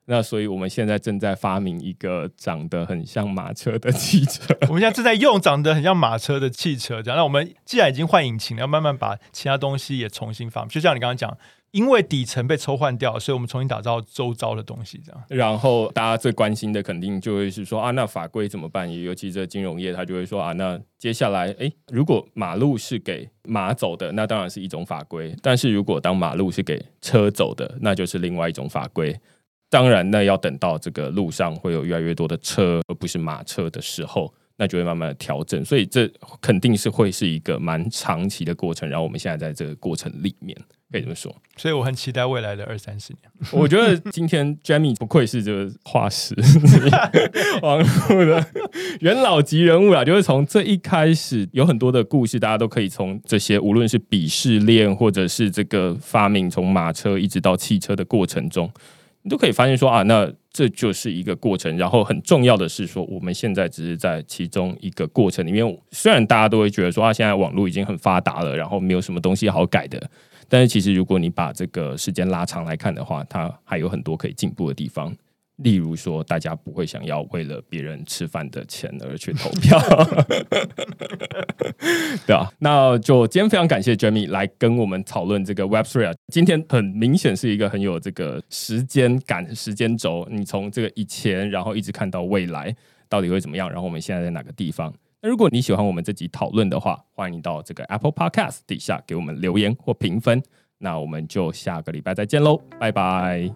那所以我们现在正在发明一个长得很像马车的汽车。我们现在正在用长得很像马车的汽车，这样。那我们既然已经换引擎了，要慢慢把其他东西也重新发明。就像你刚刚讲。因为底层被抽换掉，所以我们重新打造周遭的东西，这样。然后大家最关心的肯定就会是说啊，那法规怎么办？尤其这金融业，他就会说啊，那接下来，哎，如果马路是给马走的，那当然是一种法规；但是如果当马路是给车走的，那就是另外一种法规。当然，那要等到这个路上会有越来越多的车，而不是马车的时候。那就会慢慢的调整，所以这肯定是会是一个蛮长期的过程。然后我们现在在这个过程里面，可以这么说。所以我很期待未来的二三十年。我觉得今天 Jamie 不愧是这个化石，网络的元老级人物啊！就是从这一开始有很多的故事，大家都可以从这些无论是鄙视链，或者是这个发明从马车一直到汽车的过程中，你都可以发现说啊，那这就是一个过程。然后很重要的是说，我们现在只是在其中一个过程里面。虽然大家都会觉得说啊，现在网络已经很发达了，然后没有什么东西好改的，但是其实如果你把这个时间拉长来看的话，它还有很多可以进步的地方。例如说，大家不会想要为了别人吃饭的钱而去投票，对啊，那就今天非常感谢 Jamie 来跟我们讨论这个 Web Three 啊。今天很明显是一个很有这个时间感、时间轴，你从这个以前，然后一直看到未来到底会怎么样，然后我们现在在哪个地方？那如果你喜欢我们这集讨论的话，欢迎到这个 Apple Podcast 底下给我们留言或评分。那我们就下个礼拜再见喽，拜拜。